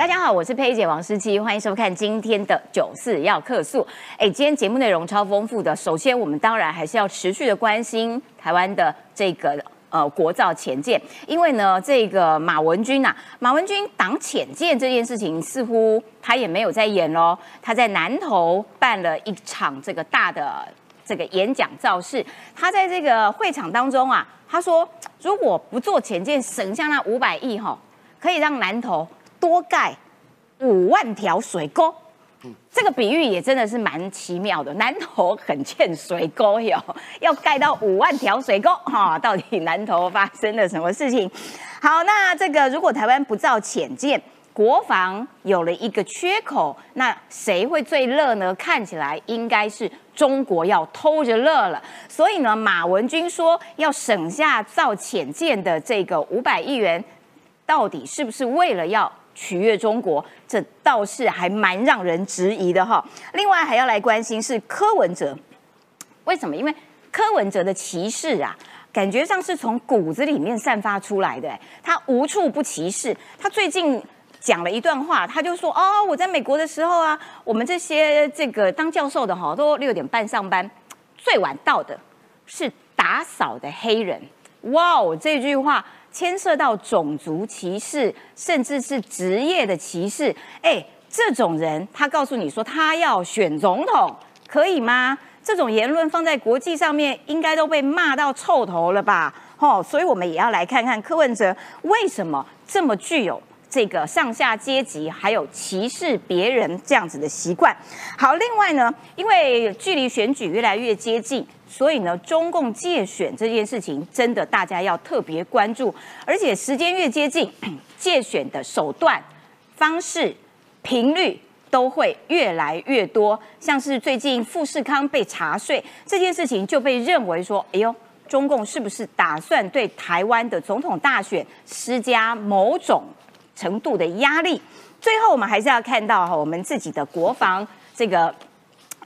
大家好，我是佩姐王诗琪，欢迎收看今天的九四要客诉。哎，今天节目内容超丰富的。首先，我们当然还是要持续的关心台湾的这个呃国造潜舰，因为呢，这个马文君呐，马文君挡潜舰这件事情，似乎他也没有在演喽。他在南投办了一场这个大的这个演讲造势，他在这个会场当中啊，他说如果不做潜舰，省下那五百亿哈，可以让南投。多盖五万条水沟，这个比喻也真的是蛮奇妙的。南投很欠水沟哟，要盖到五万条水沟哈，到底南投发生了什么事情？好，那这个如果台湾不造潜舰，国防有了一个缺口，那谁会最乐呢？看起来应该是中国要偷着乐了。所以呢，马文君说要省下造潜舰的这个五百亿元，到底是不是为了要？取悦中国，这倒是还蛮让人质疑的哈。另外还要来关心是柯文哲，为什么？因为柯文哲的歧视啊，感觉上是从骨子里面散发出来的。他无处不歧视。他最近讲了一段话，他就说：“哦，我在美国的时候啊，我们这些这个当教授的哈，都六点半上班，最晚到的是打扫的黑人。”哇哦，这句话。牵涉到种族歧视，甚至是职业的歧视。哎，这种人，他告诉你说他要选总统，可以吗？这种言论放在国际上面，应该都被骂到臭头了吧？吼，所以我们也要来看看柯文哲为什么这么具有这个上下阶级，还有歧视别人这样子的习惯。好，另外呢，因为距离选举越来越接近。所以呢，中共借选这件事情，真的大家要特别关注，而且时间越接近，借选的手段、方式、频率都会越来越多。像是最近富士康被查税这件事情，就被认为说，哎呦，中共是不是打算对台湾的总统大选施加某种程度的压力？最后，我们还是要看到哈，我们自己的国防这个。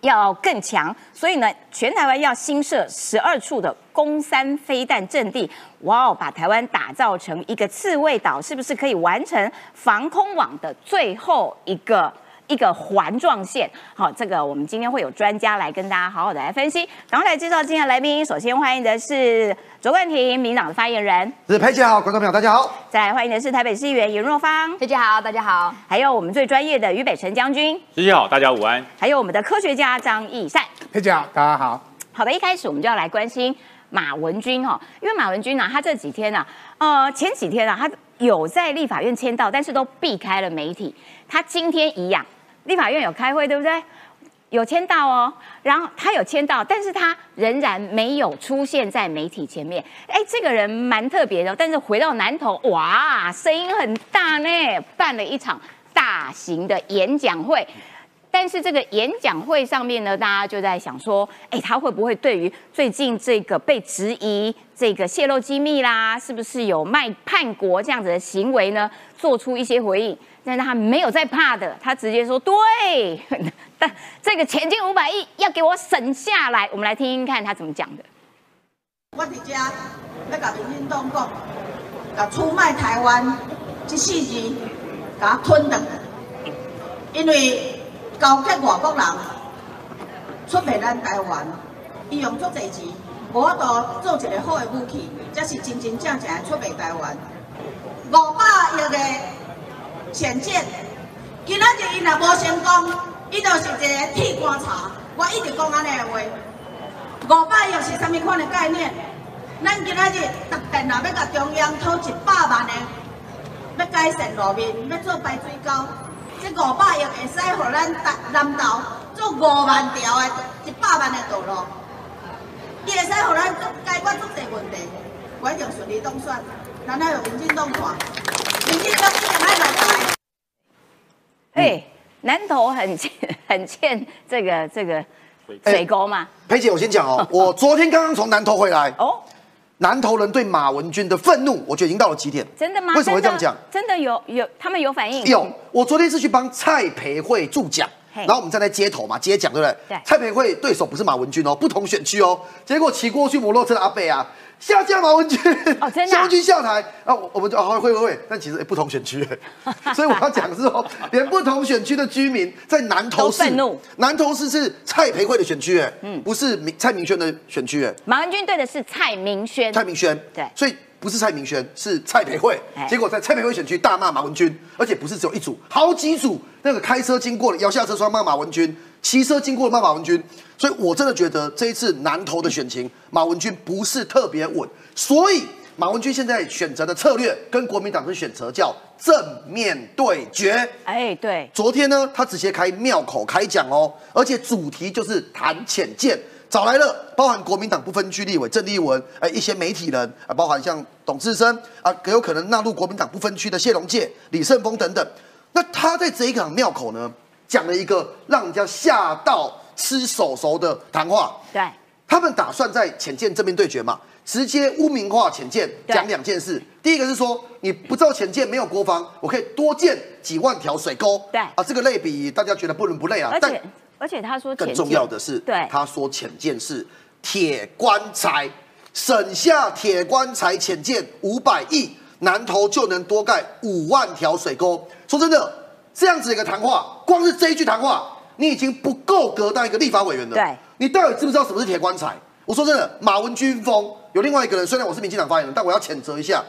要更强，所以呢，全台湾要新设十二处的攻三飞弹阵地，哇哦，把台湾打造成一个刺猬岛，是不是可以完成防空网的最后一个？一个环状线，好，这个我们今天会有专家来跟大家好好的来分析。赶快来介绍今天的来宾，首先欢迎的是卓冠廷，民党的发言人。是佩姐好，观众朋友大家好。再来欢迎的是台北市议员严若芳，佩姐好，大家好。还有我们最专业的于北辰将军，佩姐好，大家午安。还有我们的科学家张义善，佩姐好，大家好。好的，一开始我们就要来关心马文君哈，因为马文君呢，他这几天呢，呃，前几天啊，他有在立法院签到，但是都避开了媒体。他今天一样。立法院有开会，对不对？有签到哦，然后他有签到，但是他仍然没有出现在媒体前面。哎，这个人蛮特别的。但是回到南投，哇，声音很大呢，办了一场大型的演讲会。但是这个演讲会上面呢，大家就在想说，哎，他会不会对于最近这个被质疑这个泄露机密啦，是不是有卖叛国这样子的行为呢，做出一些回应？但是他没有在怕的，他直接说：“对，但这个前进五百亿要给我省下来。”我们来听听看他怎么讲的。我伫家要甲民进党讲，甲出卖台湾这四字，甲吞掉，因为。高级外国人出卖咱台湾，伊用足侪钱，无法度做一个好的武器，才是真真正正的出卖台湾。五百亿的潜舰，今仔日伊若无成功，伊就是一个铁棺材。我一直讲安尼的话，五百亿是啥物款的概念？咱今仔日特电若要甲中央讨一百万的，要改善路面，要做排水沟。这五百亿会使互咱南南投做五万条的一百万的道路，伊会使互咱解决足侪问题，我一定顺利当选，咱还有民进党看，民进党一定爱来。哎，南投很欠 很欠这个这个水沟嘛？裴姐，我先讲哦，我昨天刚刚从南投回来哦。南投人对马文君的愤怒，我觉得已经到了极点。真的吗？为什么会这样讲？真的有有，他们有反应。有，我昨天是去帮蔡培慧助讲，然后我们站在街头嘛，街讲对不对？对。蔡培慧对手不是马文君哦，不同选区哦。结果骑过去摩托车的阿北啊，下架马文君，哦，真的。马文君下台啊，我们就啊会会会，但其实不同选区，所以我要讲是说，连不同选区的居民在南投市，南投市是蔡培慧的选区，哎，嗯，不是蔡明轩的选区，哎，马文君对的是蔡明轩，蔡明轩，对，所以。不是蔡明轩，是蔡培慧。结果在蔡培慧选区大骂马文君，而且不是只有一组，好几组。那个开车经过了，摇下车窗骂马文君，骑车经过骂马文君。所以我真的觉得这一次南投的选情，马文君不是特别稳。所以马文君现在选择的策略跟国民党的选择叫正面对决。哎，对。昨天呢，他直接开庙口开讲哦，而且主题就是谈浅见。找来了，包含国民党不分区立委郑立文，哎，一些媒体人啊，包含像董志生啊，更有可能纳入国民党不分区的谢龙介、李胜峰等等。那他在这一场庙口呢，讲了一个让人家吓到吃手熟的谈话。对，他们打算在浅见正面对决嘛，直接污名化浅见，讲两件事。第一个是说，你不造浅见，没有国防，我可以多建几万条水沟。对，啊，这个类比大家觉得不伦不类啊，而且。而且他说，更重要的是，对，他说浅见是铁棺材，省下铁棺材浅见五百亿，南投就能多盖五万条水沟。说真的，这样子一个谈话，光是这一句谈话，你已经不够格当一个立法委员了。对，你到底知不知道什么是铁棺材？我说真的，马文君疯，有另外一个人，虽然我是民进党发言人，但我要谴责一下，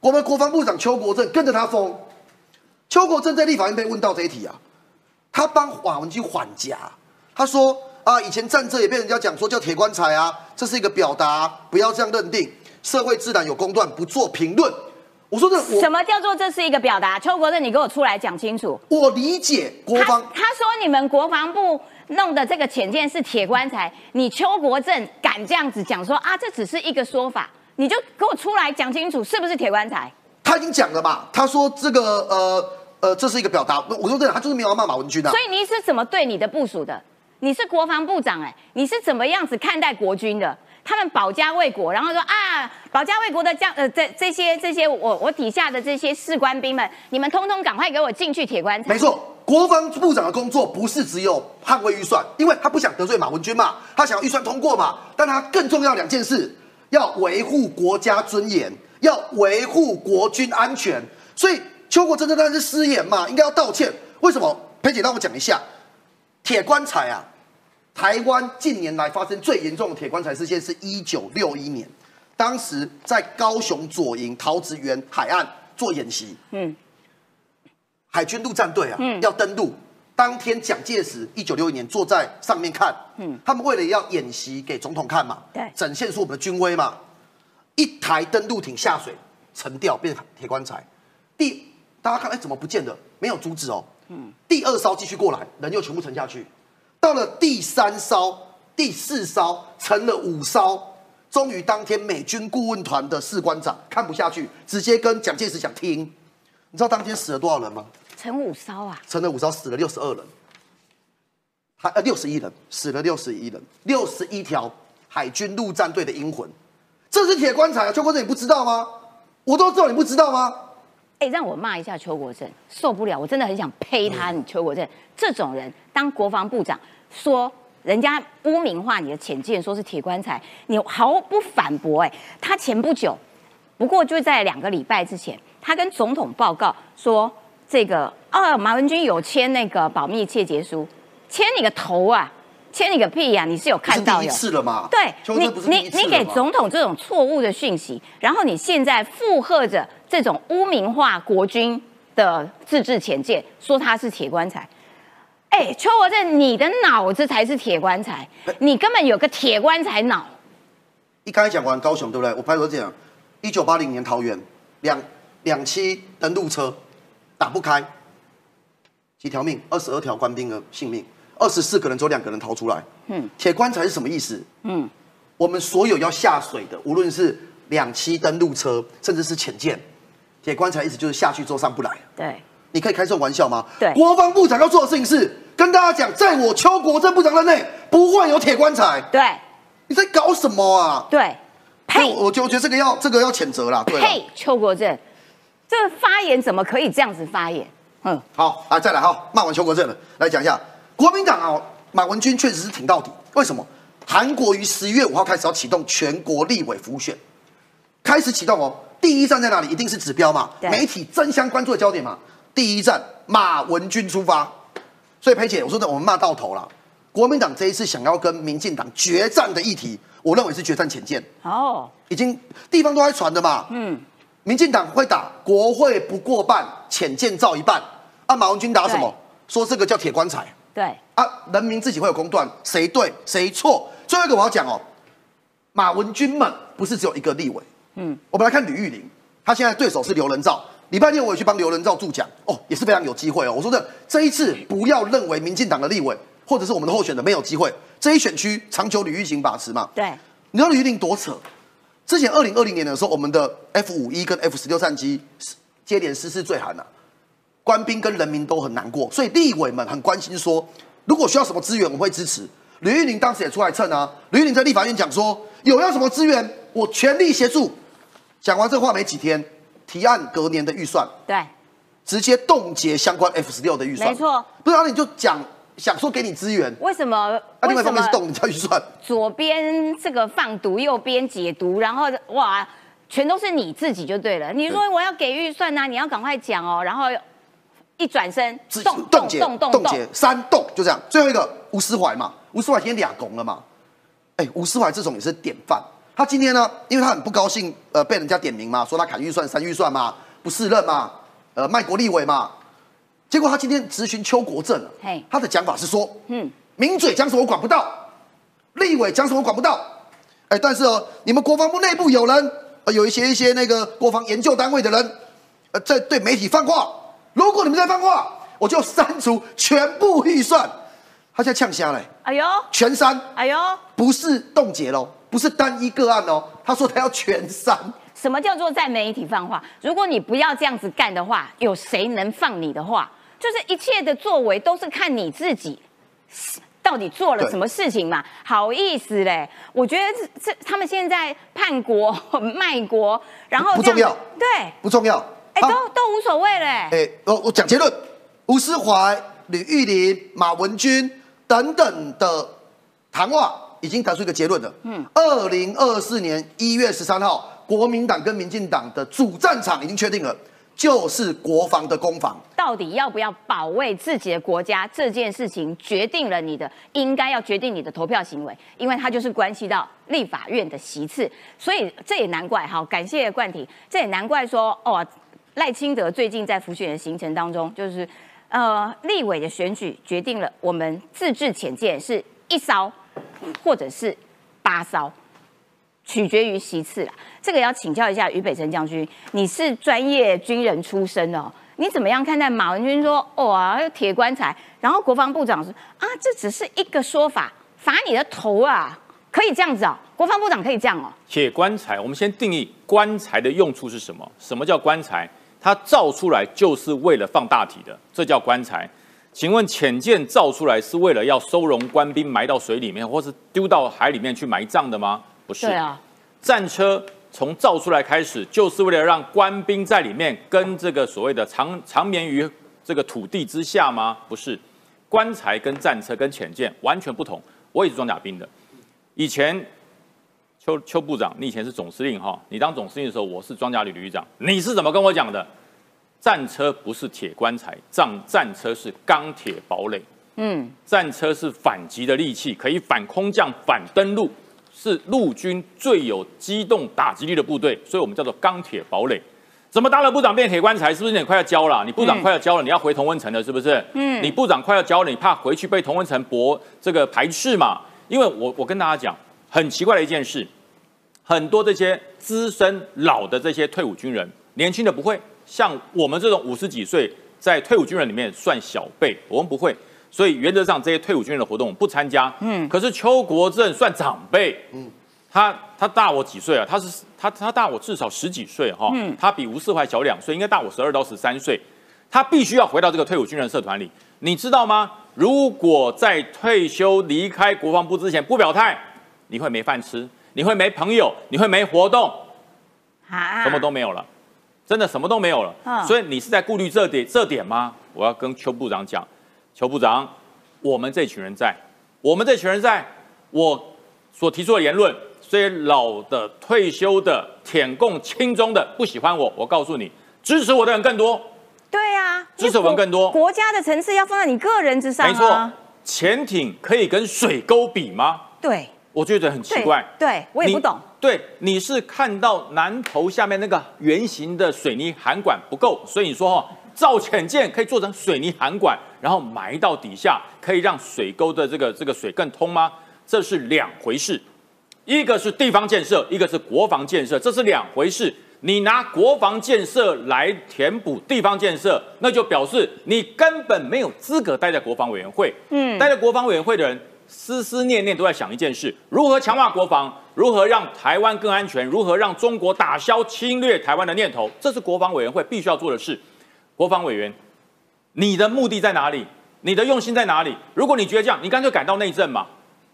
我们国防部长邱国正跟着他疯。邱国正在立法院被问到这一题啊。他帮马文君缓颊，他说啊，以前站这也被人家讲说叫铁棺材啊，这是一个表达，不要这样认定。社会自然有公断，不做评论。我说这什么叫做这是一个表达？邱国正，你给我出来讲清楚。我理解国防，他说你们国防部弄的这个浅见是铁棺材，你邱国正敢这样子讲说啊，这只是一个说法，你就给我出来讲清楚是不是铁棺材？他已经讲了嘛，他说这个呃。呃，这是一个表达。我说对了，他就是没有要骂马文君的。所以你是怎么对你的部署的？你是国防部长哎，你是怎么样子看待国军的？他们保家卫国，然后说啊，保家卫国的将呃这这些这些我我底下的这些士官兵们，你们通通赶快给我进去铁棺材。没错，国防部长的工作不是只有捍卫预算，因为他不想得罪马文君嘛，他想要预算通过嘛。但他更重要两件事，要维护国家尊严，要维护国军安全，所以。邱国正当然是失言嘛，应该要道歉。为什么？佩姐让我讲一下，铁棺材啊，台湾近年来发生最严重的铁棺材事件是一九六一年，当时在高雄左营桃子园海岸做演习，嗯，海军陆战队啊，嗯，要登陆，当天蒋介石一九六一年坐在上面看，嗯，他们为了要演习给总统看嘛，对，展现出我们的军威嘛，一台登陆艇下水沉掉，变成铁棺材，第。大家看，哎，怎么不见了？没有阻止哦。嗯。第二艘继续过来，人又全部沉下去。到了第三艘、第四艘，沉了五艘。终于当天，美军顾问团的士官长看不下去，直接跟蒋介石讲听。你知道当天死了多少人吗？沉五艘啊！沉了五艘，死了六十二人。还呃六十一人，死了六十一人，六十一条海军陆战队的英魂。这是铁棺材啊！邱国正你不知道吗？我都知道，你不知道吗？哎，让我骂一下邱国正，受不了！我真的很想呸他。你邱国正这种人当国防部长，说人家污名化你的潜舰，说是铁棺材，你毫不反驳。哎，他前不久，不过就在两个礼拜之前，他跟总统报告说，这个啊，马文君有签那个保密窃结书，签你个头啊！签你个屁呀！你是有看到有？次了吗？对，你你你给总统这种错误的讯息，然后你现在附和着这种污名化国军的自制潜舰，说他是铁棺材。哎，邱国正，你的脑子才是铁棺材，你根本有个铁棺材脑。一刚才讲完高雄，对不对？我拍头讲，一九八零年桃园两两栖登陆车打不开，几条命，二十二条官兵的性命。二十四个人，只有两个人逃出来。嗯，铁棺材是什么意思？嗯，我们所有要下水的，无论是两栖登陆车，甚至是潜舰，铁棺材意思就是下去之后上不来。对，你可以开这种玩笑吗？对，国防部长要做的事情是跟大家讲，在我邱国正部长任内不会有铁棺材。对，你在搞什么啊？对，呸！我就我觉得这个要这个要谴责啦。对，呸！邱国正，这个发言怎么可以这样子发言？嗯，好啊，再来哈，骂完邱国正了，来讲一下。国民党啊，马文君确实是挺到底。为什么？韩国于十一月五号开始要启动全国立委复选，开始启动哦。第一站在哪里？一定是指标嘛，媒体争相关注的焦点嘛。第一站马文君出发，所以裴姐，我说的我们骂到头了。国民党这一次想要跟民进党决战的议题，我认为是决战浅见哦，已经地方都在传的嘛。嗯，民进党会打国会不过半，浅见造一半。啊，马文君打什么？说这个叫铁棺材。对啊，人民自己会有公断，谁对谁错。最后一个我要讲哦，马文君们不是只有一个立委。嗯，我们来看吕玉玲，她现在对手是刘仁照。礼拜六我也去帮刘仁照助讲，哦，也是非常有机会哦。我说的这一次不要认为民进党的立委或者是我们的候选人没有机会，这一选区长久吕玉玲把持嘛。对，你知道吕玉玲多扯？之前二零二零年的时候，我们的 F 五一跟 F 十六战机接连失事坠寒了。官兵跟人民都很难过，所以立委们很关心，说如果需要什么资源，我们会支持。吕玉玲当时也出来蹭啊，吕玉玲在立法院讲说，有要什么资源，我全力协助。讲完这话没几天，提案隔年的预算，对，直接冻结相关 F 十六的预算，没错。不然你就讲想说给你资源，为什么？另外一方面是冻人家预算，左边这个放毒，右边解毒，然后哇，全都是你自己就对了。你说我要给预算呐，你要赶快讲哦，然后。一转身，冻冻结冻结三冻，就这样。最后一个吴思怀嘛，吴思怀今天俩拱了嘛。哎，吴思怀这种也是典范。他今天呢，因为他很不高兴，呃，被人家点名嘛，说他砍预算、删预算嘛，不适任嘛，呃，卖国立委嘛。结果他今天咨询邱国正，他的讲法是说，嗯，名嘴讲什么管不到，立委讲什么管不到。哎，但是哦，你们国防部内部有人，呃，有一些一些那个国防研究单位的人，呃，在对媒体放话。如果你们再放话，我就删除全部预算。他现在呛瞎了，哎呦，全删，哎呦，不是冻结喽，不是单一个案哦。他说他要全删。什么叫做在媒体放话？如果你不要这样子干的话，有谁能放你的话？就是一切的作为都是看你自己到底做了什么事情嘛。好意思嘞，我觉得这这他们现在叛国卖国，然后不重要，对，不重要。哎都都无所谓嘞。哎，我我讲结论，吴思怀、吕玉林、马文君等等的谈话已经得出一个结论了。嗯，二零二四年一月十三号，国民党跟民进党的主战场已经确定了，就是国防的攻防。到底要不要保卫自己的国家这件事情，决定了你的应该要决定你的投票行为，因为它就是关系到立法院的席次。所以这也难怪哈，感谢冠廷，这也难怪说哦。赖清德最近在浮选的行程当中，就是呃立委的选举决定了我们自制潜舰是一艘或者是八艘，取决于席次啦。这个要请教一下于北辰将军，你是专业军人出身哦，你怎么样看待马文君说哇铁棺材，然后国防部长说啊这只是一个说法，罚你的头啊，可以这样子哦，国防部长可以这样哦。铁棺材，我们先定义棺材的用处是什么？什么叫棺材？它造出来就是为了放大体的，这叫棺材。请问潜舰造出来是为了要收容官兵埋到水里面，或是丢到海里面去埋葬的吗？不是。对啊。战车从造出来开始，就是为了让官兵在里面跟这个所谓的长长眠于这个土地之下吗？不是。棺材跟战车跟潜舰完全不同。我也是装甲兵的，以前。邱邱部长，你以前是总司令哈，你当总司令的时候，我是装甲旅旅长，你是怎么跟我讲的？战车不是铁棺材，战战车是钢铁堡垒。嗯，战车是反击的利器，可以反空降、反登陆，是陆军最有机动打击力的部队，所以我们叫做钢铁堡垒。怎么当了部长变铁棺材？是不是你快要交了？你部长快要交了，你要回同温层了，是不是？嗯，你部长快要交了，你怕回去被同温层驳这个排斥嘛？因为我我跟大家讲，很奇怪的一件事。很多这些资深老的这些退伍军人，年轻的不会像我们这种五十几岁在退伍军人里面算小辈，我们不会，所以原则上这些退伍军人的活动不参加。嗯，可是邱国正算长辈，嗯，他他大我几岁啊？他是他他大我至少十几岁哈，嗯，他比吴世怀小两岁，应该大我十二到十三岁，他必须要回到这个退伍军人社团里，你知道吗？如果在退休离开国防部之前不表态，你会没饭吃。你会没朋友，你会没活动，啊，什么都没有了，真的什么都没有了。所以你是在顾虑这点这点吗？我要跟邱部长讲，邱部长，我们这群人在，我们这群人在，我所提出的言论，虽老的、退休的、舔共亲中的不喜欢我，我告诉你，支持我的人更多。对啊，支持我们更多国家的层次要放在你个人之上啊。没错，潜艇可以跟水沟比吗？对，我就觉得很奇怪。对我也不懂。对，你是看到南头下面那个圆形的水泥涵管不够，所以你说哦，造浅舰可以做成水泥涵管，然后埋到底下，可以让水沟的这个这个水更通吗？这是两回事。一个是地方建设，一个是国防建设，这是两回事。你拿国防建设来填补地方建设，那就表示你根本没有资格待在国防委员会。嗯，待在国防委员会的人，思思念念都在想一件事：如何强化国防，如何让台湾更安全，如何让中国打消侵略台湾的念头。这是国防委员会必须要做的事。国防委员，你的目的在哪里？你的用心在哪里？如果你觉得这样，你干脆改到内政嘛。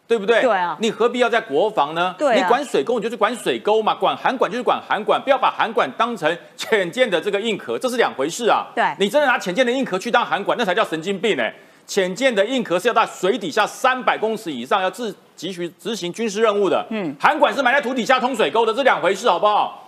对不对？对啊，你何必要在国防呢？对，你管水沟，你就是管水沟嘛；管涵管就是管涵管，不要把涵管当成浅见的这个硬壳，这是两回事啊。对，你真的拿浅见的硬壳去当涵管，那才叫神经病呢。潜舰的硬壳是要在水底下三百公尺以上，要自急需执行军事任务的。嗯，涵管是埋在土底下通水沟的，这两回事，好不好？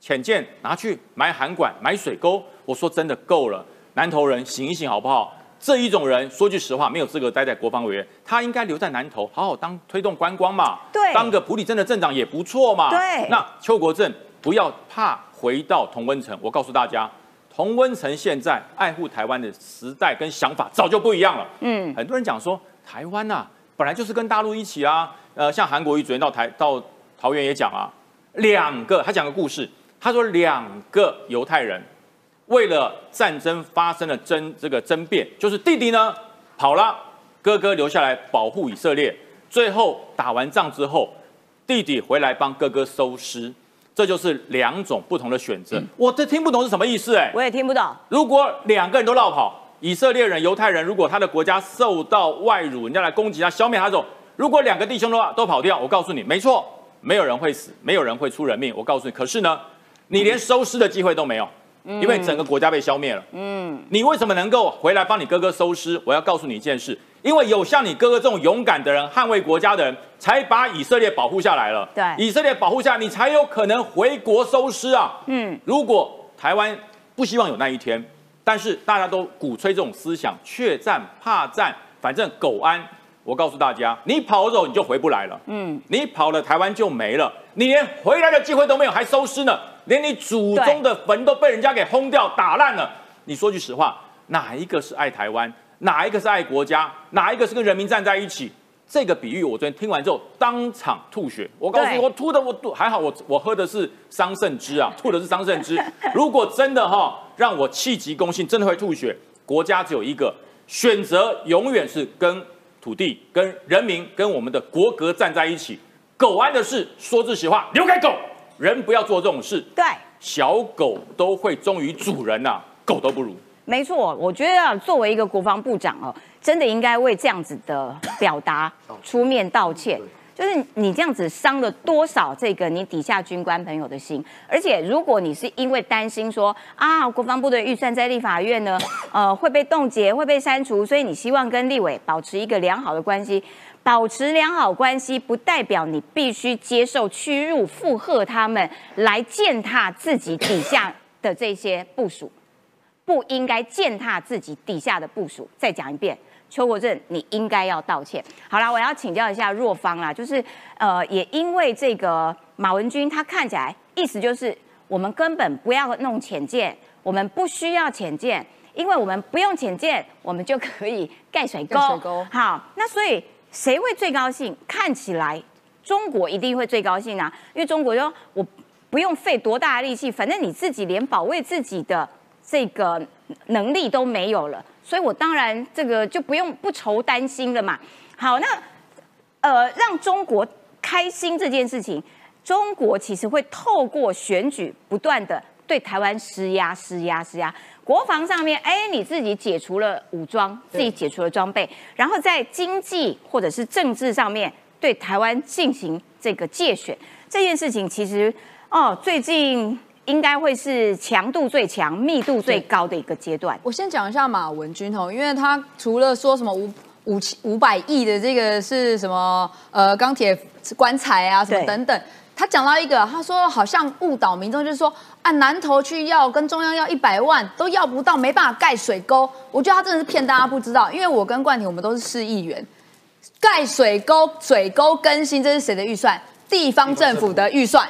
潜舰拿去埋涵管、埋水沟，我说真的够了，南投人醒一醒，好不好？这一种人，说句实话，没有资格待在国防委员，他应该留在南投，好好当推动观光嘛，对，当个普里镇的镇长也不错嘛，对。那邱国正不要怕回到同温层，我告诉大家，同温成现在爱护台湾的时代跟想法早就不一样了。嗯，很多人讲说台湾呐，本来就是跟大陆一起啊，呃，像韩国瑜昨天到台到桃园也讲啊，两个他讲个故事，他说两个犹太人。为了战争发生了争这个争辩，就是弟弟呢跑了，哥哥留下来保护以色列。最后打完仗之后，弟弟回来帮哥哥收尸，这就是两种不同的选择。我这听不懂是什么意思？哎，我也听不懂。如果两个人都绕跑，以色列人、犹太人，如果他的国家受到外辱，人家来攻击他、消灭他，种如果两个弟兄的话都跑掉，我告诉你，没错，没有人会死，没有人会出人命。我告诉你，可是呢，你连收尸的机会都没有。因为整个国家被消灭了，嗯，你为什么能够回来帮你哥哥收尸？我要告诉你一件事，因为有像你哥哥这种勇敢的人，捍卫国家的人，才把以色列保护下来了。对，以色列保护下，你才有可能回国收尸啊。嗯，如果台湾不希望有那一天，但是大家都鼓吹这种思想，怯战怕战，反正苟安。我告诉大家，你跑走你就回不来了。嗯，你跑了，台湾就没了，你连回来的机会都没有，还收尸呢。连你祖宗的坟都被人家给轰掉、打烂了。你说句实话，哪一个是爱台湾？哪一个是爱国家？哪一个是跟人民站在一起？这个比喻，我昨天听完之后当场吐血。我告诉你，我吐的我吐还好，我我喝的是桑葚汁啊，吐的是桑葚汁。如果真的哈让我气急攻心，真的会吐血。国家只有一个选择，永远是跟土地、跟人民、跟我们的国格站在一起。狗安的事，说句实话，留给狗。人不要做这种事。对，小狗都会忠于主人呐，狗都不如。没错，我觉得作为一个国防部长哦，真的应该为这样子的表达出面道歉。就是你这样子伤了多少这个你底下军官朋友的心？而且如果你是因为担心说啊，国防部的预算在立法院呢，呃，会被冻结、会被删除，所以你希望跟立委保持一个良好的关系。保持良好关系，不代表你必须接受屈辱、附和他们，来践踏自己底下的这些部署，不应该践踏自己底下的部署。再讲一遍，邱国正，你应该要道歉。好了，我要请教一下若芳啦，就是呃，也因为这个马文君，他看起来意思就是，我们根本不要弄浅见，我们不需要浅见，因为我们不用浅见，我们就可以盖水沟。好，那所以。谁会最高兴？看起来中国一定会最高兴啊！因为中国说我不用费多大的力气，反正你自己连保卫自己的这个能力都没有了，所以我当然这个就不用不愁担心了嘛。好，那呃，让中国开心这件事情，中国其实会透过选举不断的对台湾施压、施压、施压。国防上面，哎，你自己解除了武装，自己解除了装备，然后在经济或者是政治上面对台湾进行这个借选这件事情，其实哦，最近应该会是强度最强、密度最高的一个阶段。我先讲一下马文君哦，因为他除了说什么五五七五百亿的这个是什么？呃，钢铁棺材啊，什么等等。他讲到一个，他说好像误导民众，就是说啊，南投去要跟中央要一百万都要不到，没办法盖水沟。我觉得他真的是骗大家不知道，因为我跟冠廷我们都是市议员，盖水沟、水沟更新，这是谁的预算？地方政府的预算。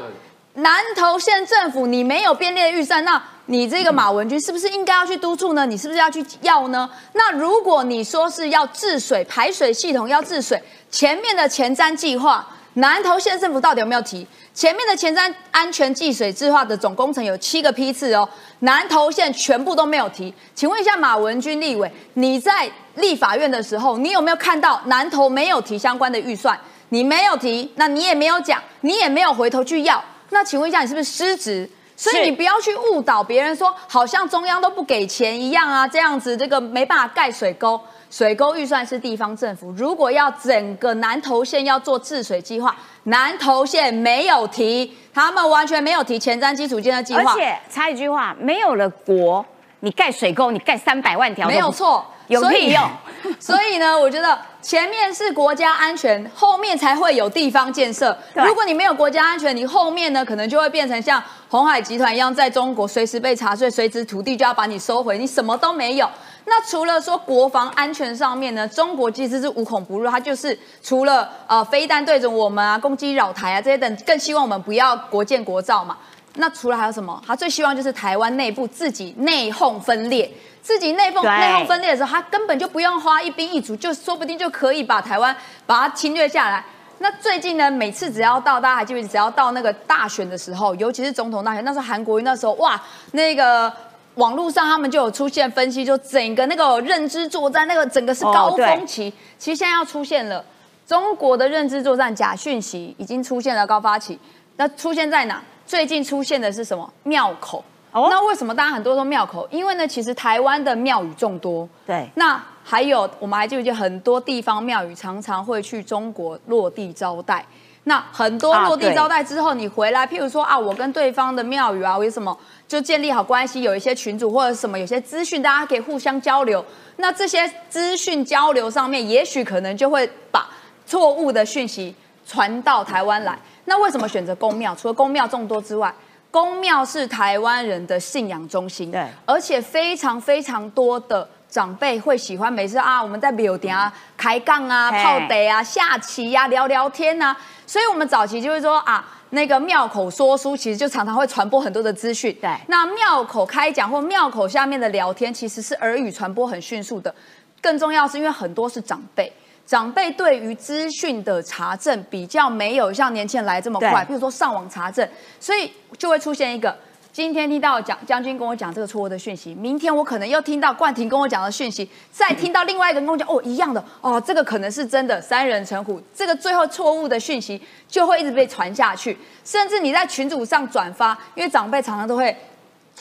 南投县政府你没有编列预算，那你这个马文君是不是应该要去督促呢？你是不是要去要呢？那如果你说是要治水排水系统要治水，前面的前瞻计划，南投县政府到底有没有提？前面的前瞻安全计水计划的总工程有七个批次哦，南投县全部都没有提。请问一下马文君立委，你在立法院的时候，你有没有看到南投没有提相关的预算？你没有提，那你也没有讲，你也没有回头去要。那请问一下，你是不是失职？所以你不要去误导别人说，好像中央都不给钱一样啊，这样子这个没办法盖水沟。水沟预算是地方政府，如果要整个南投县要做治水计划，南投县没有提，他们完全没有提前瞻基础建设计划，而且插一句话，没有了国，你盖水沟，你盖三百万条都没有错，有屁用。所以呢，我觉得前面是国家安全，后面才会有地方建设。如果你没有国家安全，你后面呢可能就会变成像红海集团一样，在中国随时被查税，随时土地就要把你收回，你什么都没有。那除了说国防安全上面呢，中国其实是无孔不入，它就是除了呃飞弹对准我们啊，攻击扰台啊这些等，更希望我们不要国建国造嘛。那除了还有什么？他最希望就是台湾内部自己内讧分裂，自己内讧对内讧分裂的时候，他根本就不用花一兵一卒，就说不定就可以把台湾把它侵略下来。那最近呢，每次只要到大家还记不记得，只要到那个大选的时候，尤其是总统大选，那时候韩国瑜那时候哇，那个网络上他们就有出现分析，就整个那个认知作战，那个整个是高峰期。其实现在要出现了，中国的认知作战假讯息已经出现了高发期。那出现在哪？最近出现的是什么？庙口。哦那为什么大家很多说庙口？因为呢，其实台湾的庙宇众多，对，那还有，我们还记不记得很多地方庙宇常常会去中国落地招待？那很多落地招待之后，你回来，譬如说啊，我跟对方的庙宇啊，为什么就建立好关系？有一些群组或者什么，有些资讯大家可以互相交流。那这些资讯交流上面，也许可能就会把错误的讯息传到台湾来。那为什么选择公庙？除了公庙众多之外，公庙是台湾人的信仰中心，对而且非常非常多的长辈会喜欢每次啊，我们在庙顶啊开杠啊、嘿泡茶啊、下棋呀、聊聊天啊，所以我们早期就会说啊，那个庙口说书，其实就常常会传播很多的资讯。对那庙口开讲或庙口下面的聊天，其实是耳语传播很迅速的。更重要是因为很多是长辈。长辈对于资讯的查证比较没有像年轻人来这么快，对比如说上网查证，所以就会出现一个。今天听到讲将军跟我讲这个错误的讯息，明天我可能又听到冠廷跟我讲的讯息，再听到另外一个跟我讲哦一样的哦，这个可能是真的，三人成虎，这个最后错误的讯息就会一直被传下去，甚至你在群组上转发，因为长辈常常都会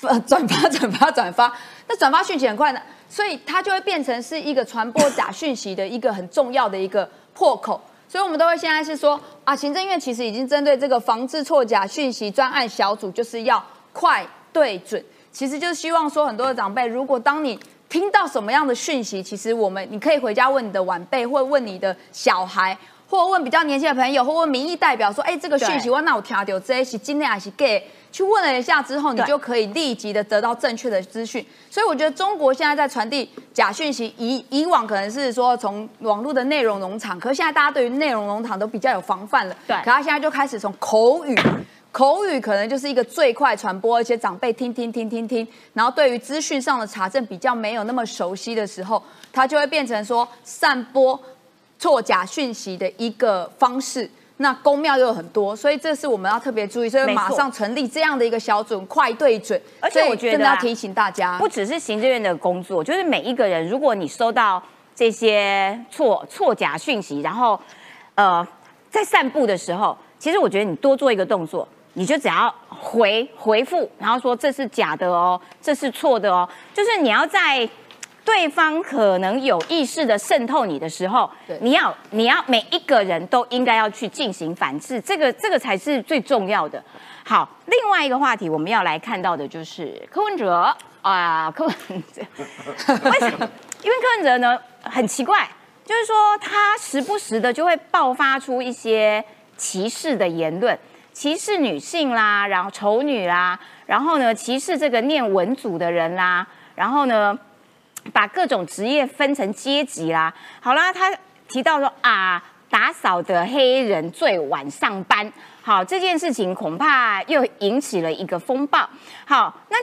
呃转发 转发转发，那转发讯息很快呢，所以它就会变成是一个传播假讯息的一个很重要的一个破口。所以，我们都会现在是说啊，行政院其实已经针对这个防治错假讯息专案小组，就是要快对准，其实就是希望说，很多的长辈，如果当你听到什么样的讯息，其实我们你可以回家问你的晚辈，或问你的小孩，或问比较年轻的朋友，或问民意代表说，哎，这个讯息我那我听到这是今天还是 gay？去问了一下之后，你就可以立即的得到正确的资讯。所以我觉得中国现在在传递假讯息，以以往可能是说从网络的内容农场，可是现在大家对于内容农场都比较有防范了。对可他现在就开始从口语。口语可能就是一个最快传播，而且长辈听听听听听，然后对于资讯上的查证比较没有那么熟悉的时候，它就会变成说散播错假讯息的一个方式。那公庙又有很多，所以这是我们要特别注意，所以马上成立这样的一个小组，快对准。而且我觉得啊真的要提醒大家，不只是行政院的工作，就是每一个人，如果你收到这些错错假讯息，然后呃在散布的时候，其实我觉得你多做一个动作，你就只要回回复，然后说这是假的哦，这是错的哦，就是你要在。对方可能有意识的渗透你的时候，你要你要每一个人都应该要去进行反制，这个这个才是最重要的。好，另外一个话题我们要来看到的就是柯文哲啊，柯文哲为什么？因为柯文哲呢很奇怪，就是说他时不时的就会爆发出一些歧视的言论，歧视女性啦，然后丑女啦，然后呢歧视这个念文组的人啦，然后呢把各种职业分成阶级啦。好啦，他提到说啊，打扫的黑人最晚上班，好这件事情恐怕又引起了一个风暴。好，那。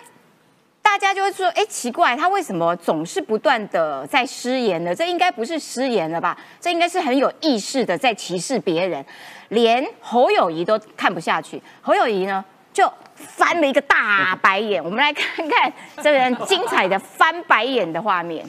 大家就会说，哎，奇怪，他为什么总是不断的在失言呢？这应该不是失言了吧？这应该是很有意识的在歧视别人，连侯友谊都看不下去。侯友谊呢，就翻了一个大白眼。我们来看看这个人精彩的翻白眼的画面。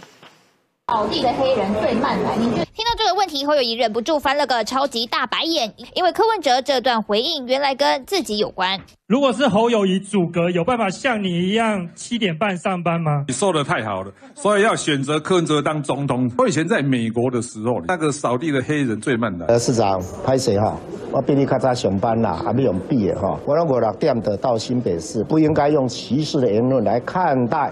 扫地的黑人最慢来。听到这个问题，侯友谊忍不住翻了个超级大白眼，因为柯文哲这段回应原来跟自己有关。如果是侯友谊阻隔，有办法像你一样七点半上班吗？你说的太好了，所以要选择柯文哲当总统。我以前在美国的时候，那个扫地的黑人最慢的。呃，市长，拍谁哈？我比你较早上班啦，还没有毕业哈。我让五六点的到新北市，不应该用歧视的言论来看待。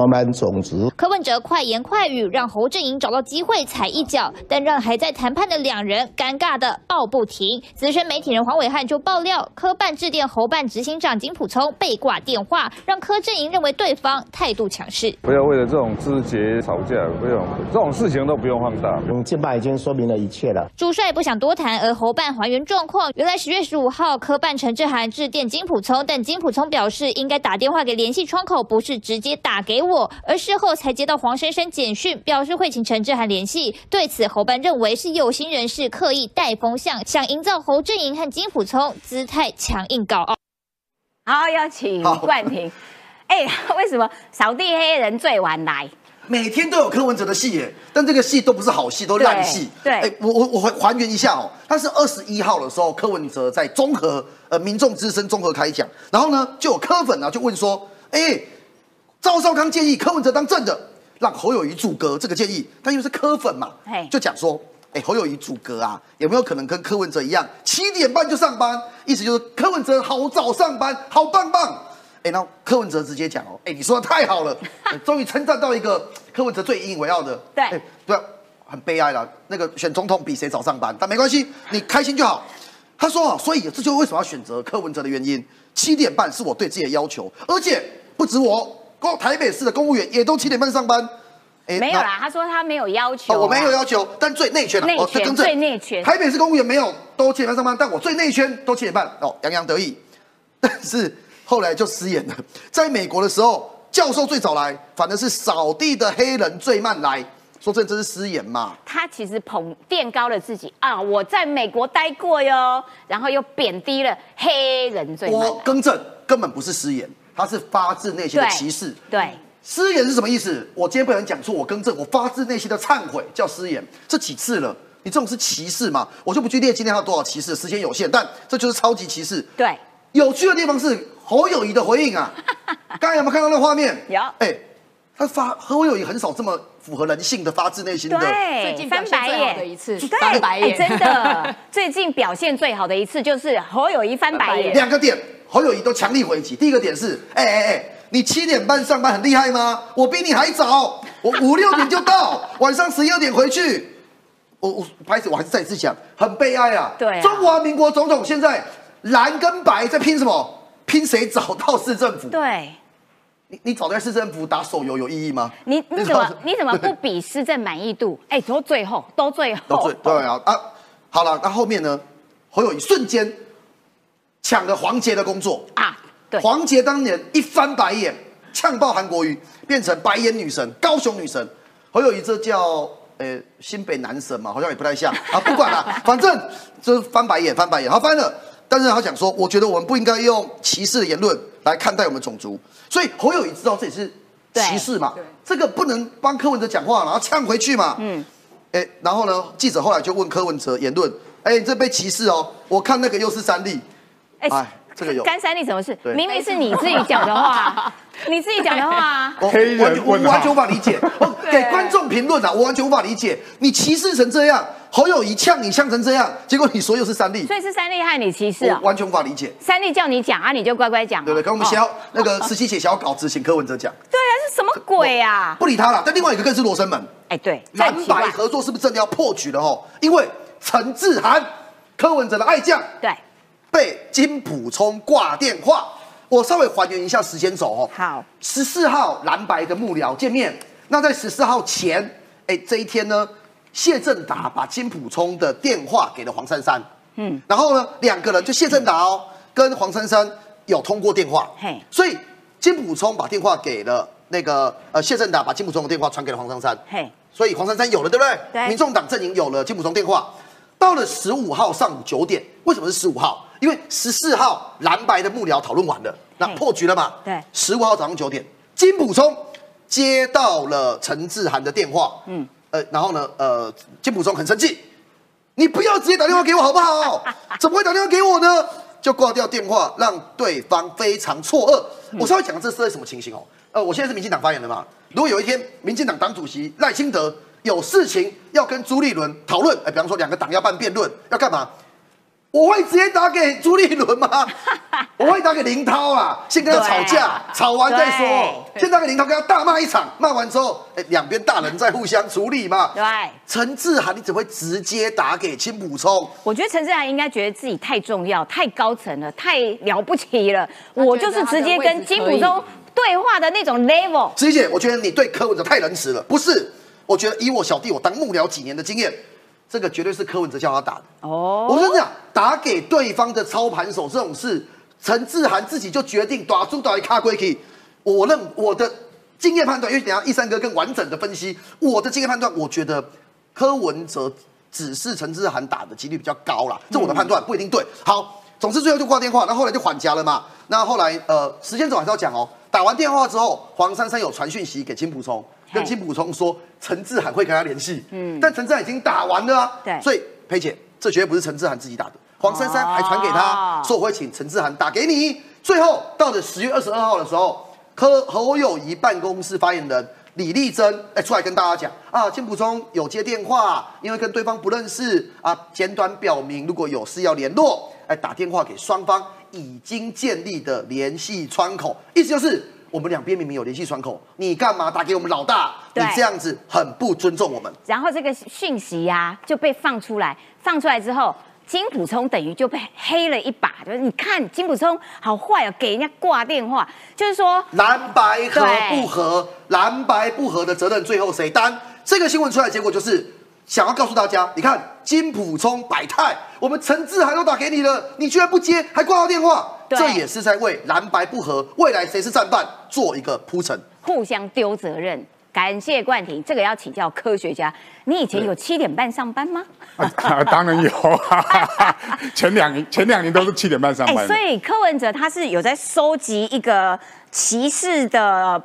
我们种植。柯文哲快言快语，让侯振营找到机会踩一脚，但让还在谈判的两人尴尬的抱不停。资深媒体人黄伟汉就爆料，柯办致电侯办执行长金普聪被挂电话，让柯振营认为对方态度强势。不要为了这种枝节吵架，不用这种事情都不用放大。嗯，金办已经说明了一切了。主帅不想多谈，而侯办还原状况。原来十月十五号，柯办陈志涵致电金普聪，但金普聪表示应该打电话给联系窗口，不是直接打给我。而事后才接到黄珊珊简讯，表示会请陈志涵联系。对此，侯班认为是有心人士刻意带风向，想营造侯阵营和金普聪姿态强硬高傲。好，邀请冠廷。哎，为什么扫地黑人最晚来？每天都有柯文哲的戏耶，但这个戏都不是好戏，都烂戏。对，哎，我我我还还原一下哦，他是二十一号的时候，柯文哲在综合呃民众之声综合开讲，然后呢就有柯粉啊就问说，哎。赵少康建议柯文哲当正的，让侯友谊阻隔这个建议，但因为是柯粉嘛，就讲说，哎，侯友谊阻隔啊，有没有可能跟柯文哲一样，七点半就上班？意思就是柯文哲好早上班，好棒棒。哎，那柯文哲直接讲哦，哎，你说的太好了，终于称赞到一个柯文哲最引以为傲的，对，对，很悲哀了。那个选总统比谁早上班，但没关系，你开心就好。他说，所以这就为什么要选择柯文哲的原因，七点半是我对自己的要求，而且不止我。公台北市的公务员也都七点半上班，哎，没有啦，他说他没有要求，我没有要求，但最内圈，内圈最内圈，台北市公务员没有都七点半上班，但我最内圈都七点半，哦，洋洋得意，但是后来就失言了，在美国的时候，教授最早来，反而是扫地的黑人最慢来，说这这是失言嘛？他其实捧垫高了自己啊，我在美国待过哟，然后又贬低了黑人最慢，我更正，根本不是失言。他是发自内心的歧视。对，失言是什么意思？我今天不能讲错，我更正，我发自内心的忏悔，叫失言。这几次了，你这种是歧视嘛？我就不去列今天还有多少歧视，时间有限，但这就是超级歧视。对，有趣的地方是侯友谊的回应啊。刚才有没有看到那画面？有。哎，他发侯友谊很少这么符合人性的发自内心的。对，最近翻白眼的一次，翻白眼，真的，最近表现最好的一次就是侯友谊翻白眼。两个点。侯友谊都强力回击。第一个点是，哎哎哎，你七点半上班很厉害吗？我比你还早，我五六点就到，晚上十一二点回去。我我不好意思，我还是再次讲，很悲哀啊。对，中华民国总统现在蓝跟白在拼什么？拼谁找到市政府？对，你你找在市政府打手游有意义吗？你 你怎么你怎么不比市政满意度？哎，都最后都最后都最对啊啊！好了，那后面呢？侯友谊瞬间。抢了黄杰的工作啊！对，黄杰当年一翻白眼，呛爆韩国瑜，变成白眼女神、高雄女神。侯友谊这叫呃新北男神嘛，好像也不太像啊。不管了，反正就是翻白眼，翻白眼，好翻了。但是他讲说，我觉得我们不应该用歧视的言论来看待我们种族。所以侯友谊知道这也是歧视嘛，这个不能帮柯文哲讲话，然后呛回去嘛。嗯，哎，然后呢，记者后来就问柯文哲言论，哎，这被歧视哦，我看那个又是三例。哎，这个有干三立什么事？明明是你自己讲的话，你自己讲的话，我完我完全无法理解。给观众评论啊，我完全无法理解。你歧视成这样，侯友谊呛你呛成这样，结果你说又是三立，所以是三立害你歧视啊？我完全无法理解。三立叫你讲啊，你就乖乖讲。对不对，跟我们写哦那个实习写小稿子，请柯文哲讲，对啊，是什么鬼啊？不理他了。但另外一个更是罗生门，哎，对，蓝白合作是不是真的要破局了哦？因为陈志涵，柯文哲的爱将，对，被金普聪挂电话。我稍微还原一下时间轴哦。好，十四号蓝白的幕僚见面，那在十四号前，哎，这一天呢，谢振达把金普聪的电话给了黄珊珊，嗯，然后呢，两个人就谢振达哦跟黄珊珊有通过电话，嘿，所以金普聪把电话给了那个呃谢振达，把金普聪的电话传给了黄珊珊，嘿，所以黄珊珊有了，对不对？对。民众党阵营有了金普聪电话。到了十五号上午九点，为什么是十五号？因为十四号蓝白的幕僚讨论完了，那破局了嘛？对十五号早上九点，金普聪接到了陈志涵的电话，嗯，呃，然后呢，呃，金普聪很生气，你不要直接打电话给我好不好？怎么会打电话给我呢？就挂掉电话，让对方非常错愕。我稍微讲这是什么情形哦？呃，我现在是民进党发言人嘛。如果有一天民进党党主席赖清德有事情要跟朱立伦讨论，哎，比方说两个党要办辩论，要干嘛？我会直接打给朱立伦吗？我会打给林涛啊，先跟他吵架，啊吵完再说。对先打给林涛，跟他大骂一场，骂完之后，哎，两边大人在互相处理嘛。对。陈志涵，你怎么会直接打给金普聪？我觉得陈志涵应该觉得自己太重要、太高层了、太了不起了。我就是直接跟金普忠对话的那种 level。子怡姐，我觉得你对柯文哲太仁慈了。不是，我觉得以我小弟我当幕僚几年的经验，这个绝对是柯文哲叫他打的。哦，我跟你讲，打给对方的操盘手这种事，陈志涵自己就决定打住打一卡归去。我认我的经验判断，因为等下一三哥更完整的分析我的经验判断，我觉得柯文哲只是陈志涵打的几率比较高啦，这我的判断不一定对。好，总之最后就挂电话，那后来就缓夹了嘛。那后来呃，时间总还是要讲哦。打完电话之后，黄珊珊有传讯息给金普聪，跟金普聪说陈志涵会跟他联系。嗯，但陈志涵已经打完了啊。对所以佩姐，这绝对不是陈志涵自己打的，黄珊珊还传给他，哦说我会请陈志涵打给你。最后到了十月二十二号的时候，柯侯友谊办公室发言人李丽珍哎出来跟大家讲啊，金普聪有接电话，因为跟对方不认识啊，简短表明如果有事要联络，哎打电话给双方已经建立的联系窗口，意思就是。我们两边明明有联系窗口，你干嘛打给我们老大？你对这样子很不尊重我们。然后这个讯息呀、就被放出来，放出来之后，金普聪等于就被黑了一把，就是你看金普聪好坏哦，给人家挂电话，就是说蓝白合不合，蓝白不合的责任最后谁担？这个新闻出来的结果就是想要告诉大家，你看金普聪百泰，我们陈志涵都打给你了，你居然不接，还挂到电话，对这也是在为蓝白不合未来谁是战犯做一个铺陈。互相丢责任。感谢冠廷，这个要请教科学家。你以前有七点半上班吗？啊当然有啊，前两年前两年都是七点半上哎、班的。所以柯文哲他是有在收集一个歧视的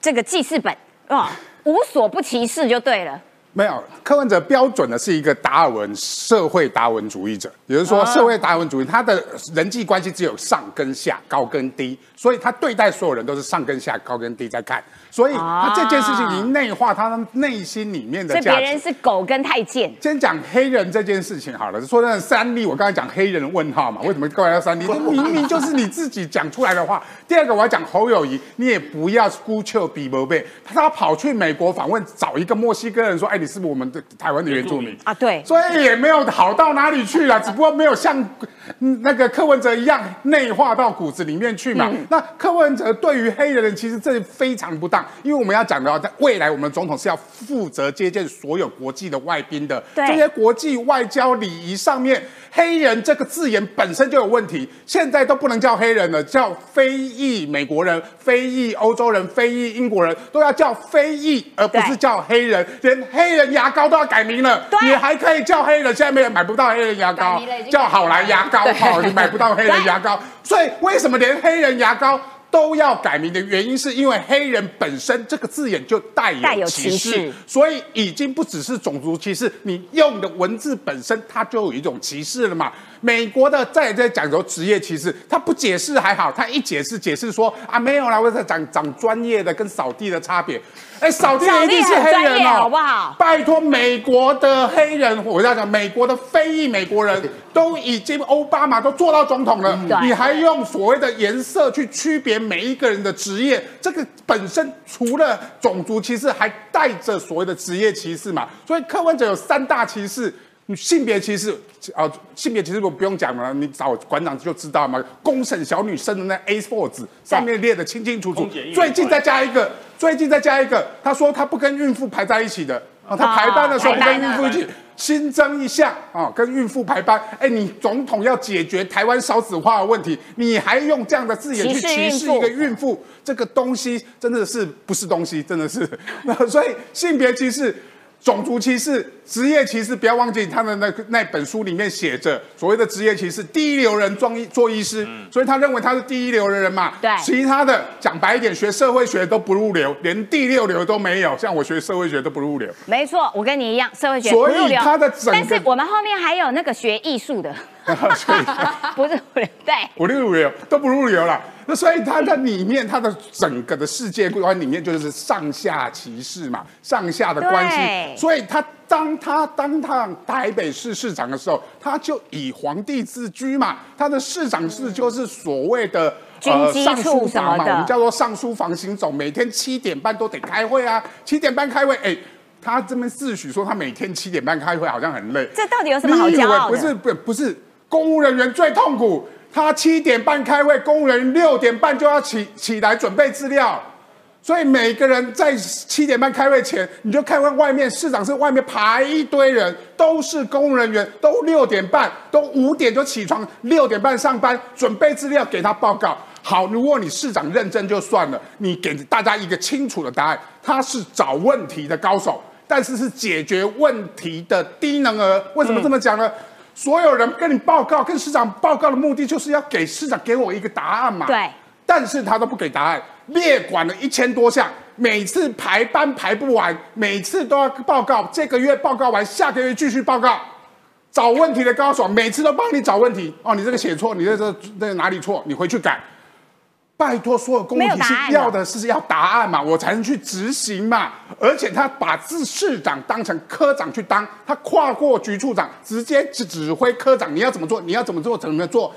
这个记事本啊，无所不歧视就对了。没有，柯文哲标准的是一个达尔文社会达尔文主义者，也就是说，哦社会达尔文主义他的人际关系只有上跟下、高跟低，所以他对待所有人都是上跟下、高跟低在看，所以他这件事情已经内化他内心里面的。别人是狗跟太监，先讲黑人这件事情好了，说那个三立，我刚才讲黑人问号嘛，为什么过来要三立？这 明明就是你自己讲出来的话。第二个我要讲侯友谊，你也不要孤丘比伯贝，他跑去美国访问，找一个墨西哥人说，哎，你是不是我们的台湾的原住民？啊？对，所以也没有好到哪里去了，只不过没有像嗯那个柯文哲一样内化到骨子里面去嘛。那柯文哲对于黑人，其实这非常不当，因为我们要讲的话，在未来我们总统是要负责接见所有国际的外宾的，对。这些国际外交礼仪上面，黑人这个字眼本身就有问题，现在都不能叫黑人了，叫非裔美国人、非裔欧洲人、非裔英国人，都要叫非裔，而不是叫黑人，连黑人牙膏都要改名了，你还可以叫黑人，现在没人买不到黑人牙膏叫好来牙膏，好，你买不到黑人牙膏，所以为什么连黑人牙膏？都要改名的原因，是因为黑人本身这个字眼就带带有有歧视，所以已经不只是种族歧视，你用的文字本身它就有一种歧视了嘛。美国的在在讲究职业歧视，他不解释还好，他一解释解释说啊没有啦，我在讲讲专业的跟扫地的差别。哎，扫地的一定是黑人哦，好不好拜托，美国的黑人，我要讲美国的非裔美国人都已经奥巴马都做到总统了，对你还用所谓的颜色去区别每一个人的职业，这个本身除了种族歧视，还带着所谓的职业歧视嘛。所以柯文哲有三大歧视。性别歧视啊，性别歧视我不用讲了，你找馆长就知道嘛。公审小女生的那 A4 纸上面列的清清楚楚最近再加一个，最近再加一个，他说他不跟孕妇排在一起的啊，他排班的时候不跟孕妇一起。新增一项啊，跟孕妇排班。哎，你总统要解决台湾少子化的问题，你还用这样的字眼去歧视一个孕妇，这个东西真的是不是东西，真的是。那所以性别歧视。种族歧视、职业歧视，不要忘记他的那个那本书里面写着所谓的职业歧视，第一流人装医做医师，所以他认为他是第一流的人嘛。对其他的讲白一点，学社会学都不入流，连第六流都没有。像我学社会学都不入流。没错，我跟你一样，社会学所以不入流他的整个但是我们后面还有那个学艺术的，不是对。不入流都不入流了。那所以它的里面，它的整个的世界观里面就是上下歧视嘛，上下的关对系。所以他当他当他台北市市长的时候，他就以皇帝自居嘛，他的市长室就是所谓的。军机上处书房嘛，我们叫做上书房行走，每天七点半都得开会啊，七点半开会，哎，他这边自诩说他每天七点半开会，好像很累。这到底有什么好骄傲的？不是不不是，公务人员最痛苦。他七点半开会，公务人员六点半就要起起来准备资料，所以每个人在七点半开会前，你就看看外面市长室外面排一堆人，都是公务人员，都六点半，都五点就起床，六点半上班，准备资料给他报告。好，如果你市长认真就算了，你给大家一个清楚的答案，他是找问题的高手，但是是解决问题的低能儿。为什么这么讲呢？所有人跟你报告，跟市长报告的目的就是要给市长给我一个答案嘛。对。但是他都不给答案，列管了一千多项，每次排班排不完，每次都要报告，这个月报告完，下个月继续报告。找问题的高手，每次都帮你找问题。哦，你这个写错，你这这这哪里错？你回去改。拜托，所有公务体系要的是要答案嘛，我才能去执行嘛。而且他把自市长当成科长去当，他跨过局处长，直接指指挥科长，你要怎么做？你要怎么做？怎么做？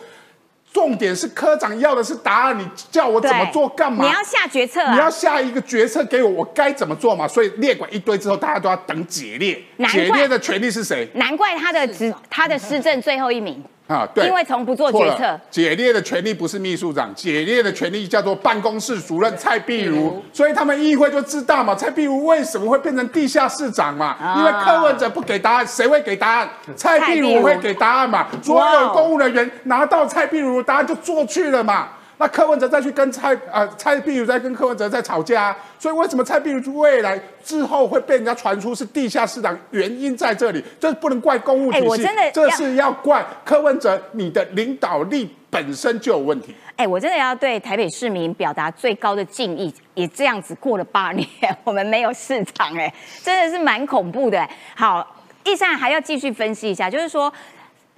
重点是科长要的是答案，你叫我怎么做干嘛？你要下决策啊！你要下一个决策给我，我该怎么做嘛？所以列管一堆之后，大家都要等解列。解列的权利是谁？难怪他的执他的施政最后一名，啊，对，因为从不做决策。解列的权利不是秘书长，解列的权利叫做办公室主任蔡壁如，所以他们议会就知道嘛，蔡壁如为什么会变成地下市长嘛？啊因为柯文哲不给答案，谁会给答案？蔡壁如会给答案嘛？所有公务人员拿到蔡壁如的答案就做去了嘛？那柯文哲再去跟蔡呃蔡壁如再跟柯文哲在吵架、啊，所以为什么蔡壁如未来之后会被人家传出是地下市长？原因在这里，这不能怪公务体系，哎我真的这是要怪柯文哲，你的领导力本身就有问题。哎，我真的要对台北市民表达最高的敬意，也这样子过了八年，我们没有市长，哎，真的是蛮恐怖的。哎好，易善还要继续分析一下，就是说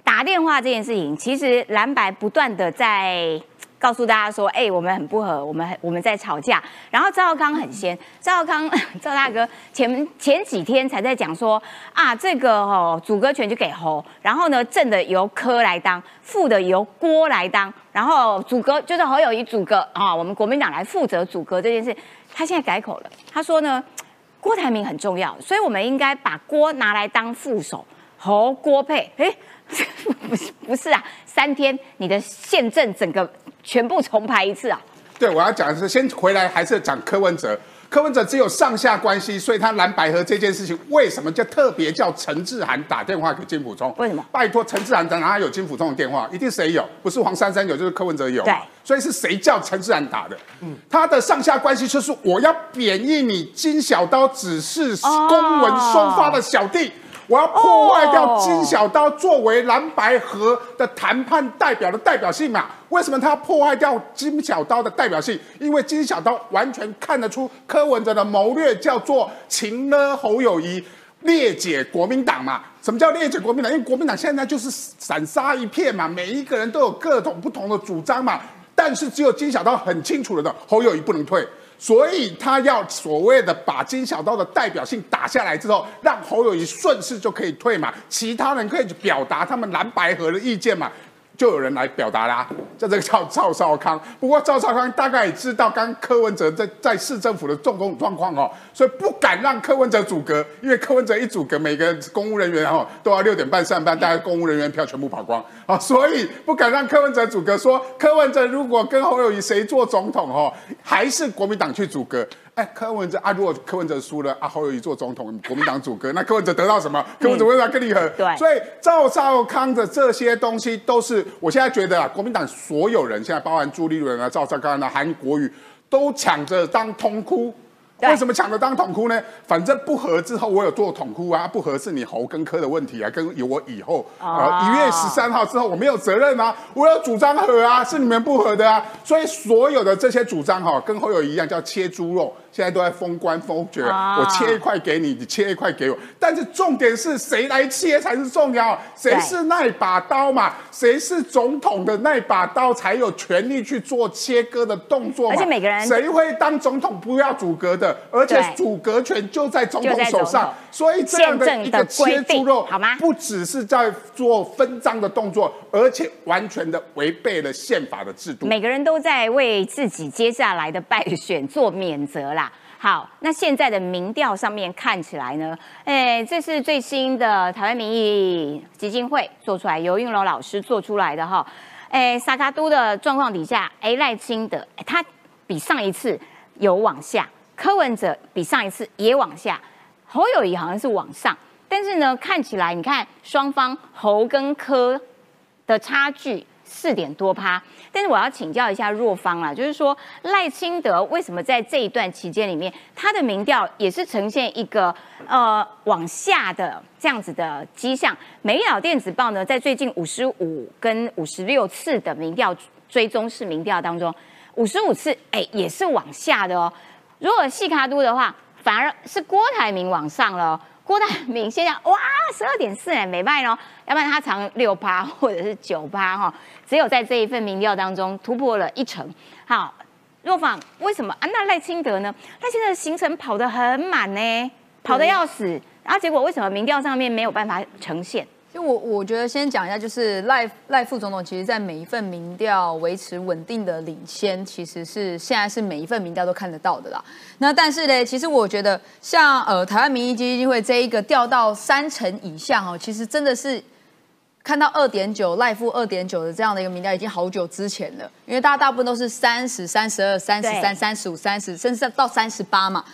打电话这件事情，其实蓝白不断的在。告诉大家说，哎、我们很不合，我们很我们在吵架。然后赵少康很仙，赵少康 赵大哥前前几天才在讲说啊，这个哦主歌权就给侯，然后呢正的由柯来当，副的由郭来当，然后主歌就是侯友谊主歌啊，我们国民党来负责主歌这件事。他现在改口了，他说呢，郭台铭很重要，所以我们应该把郭拿来当副手，侯郭配。哎，不是不是啊，三天你的宪政整个全部重排一次啊！对，我要讲的是，先回来还是讲柯文哲。柯文哲只有上下关系，所以他蓝百合这件事情，为什么叫特别叫陈志涵打电话给金溥聪？为什么？拜托，陈志涵哪有金溥聪的电话？一定谁有？不是黄珊珊有，就是柯文哲有。所以是谁叫陈志涵打的？嗯他的上下关系就是我要贬义你金小刀只是公文收发的小弟。我要破坏掉金小刀作为蓝白河的谈判代表的代表性嘛？为什么他要破坏掉金小刀的代表性？因为金小刀完全看得出柯文哲的谋略叫做情勒侯友谊。裂解国民党嘛？什么叫裂解国民党？因为国民党现在就是散沙一片嘛，每一个人都有各种不同的主张嘛。但是只有金小刀很清楚了的，侯友谊不能退，所以他要所谓的把金小刀的代表性打下来之后，让侯友谊顺势就可以退嘛，其他人可以表达他们蓝白河的意见嘛。就有人来表达啦，叫这个叫赵少康。不过赵少康大概也知道刚柯文哲在在市政府的重工状况哦，所以不敢让柯文哲阻隔，因为柯文哲一阻隔，每个公务人员哦都要六点半上班，大家公务人员票全部跑光啊，所以不敢让柯文哲阻隔。说柯文哲如果跟侯友谊谁做总统哦，还是国民党去阻隔。哎，柯文哲啊，如果柯文哲输了啊，侯友谊做总统，国民党阻隔，那柯文哲得到什么？柯文哲为什么跟你和？对，所以赵少康的这些东西都是，我现在觉得啊，国民党所有人现在包含朱立伦啊、赵少康啊、韩国瑜，都抢着当通哭。为什么抢着当统哭呢？反正不合之后，我有做统哭啊，不合是你侯跟科的问题啊，跟我以后啊一月十三号之后我没有责任啊，我有主张和啊，是你们不合的啊，所以所有的这些主张哈，跟侯友一样叫切猪肉。现在都在封关封爵，我切一块给你，你切一块给我。但是重点是谁来切才是重要，谁是那把刀嘛？谁是总统的那把刀才有权利去做切割的动作而且每个人谁会当总统不要阻隔的，而且阻隔权就在总统手上。所以这样的一个切猪肉，好吗？不只是在做分赃的动作，而且完全的违背了宪法的制度。每个人都在为自己接下来的败选做免责啦。好，那现在的民调上面看起来呢，哎，这是最新的台湾民意基金会做出来，尤运龙老师做出来的哈，哎，萨卡都的状况底下，哎，赖清德他比上一次有往下，柯文哲比上一次也往下，侯友谊好像是往上，但是呢，看起来你看双方侯跟柯的差距。四点多趴，但是我要请教一下若芳啦，就是说赖清德为什么在这一段期间里面，他的民调也是呈现一个呃往下的这样子的迹象？美丽岛电子报呢，在最近五十五跟五十六次的民调追踪式民调当中，五十五次哎也是往下的哦。如果细卡都的话，反而是郭台铭往上了。郭台铭现在哇，十二点四哎，没卖哦，要不然他藏六八或者是九八哈，只有在这一份民调当中突破了一成。好，若访为什么啊？那赖清德呢？赖清德的行程跑得很满呢，跑得要死，然后结果为什么民调上面没有办法呈现？就我我觉得先讲一下，就是赖赖副总统，其实在每一份民调维持稳定的领先，其实是现在是每一份民调都看得到的啦。那但是呢，其实我觉得像呃台湾民意基金会这一个掉到三成以下哦，其实真的是看到二点九赖副二点九的这样的一个民调，已经好久之前了。因为大家大部分都是三十三十二、三十三、三十五、三十，甚至到三十八嘛。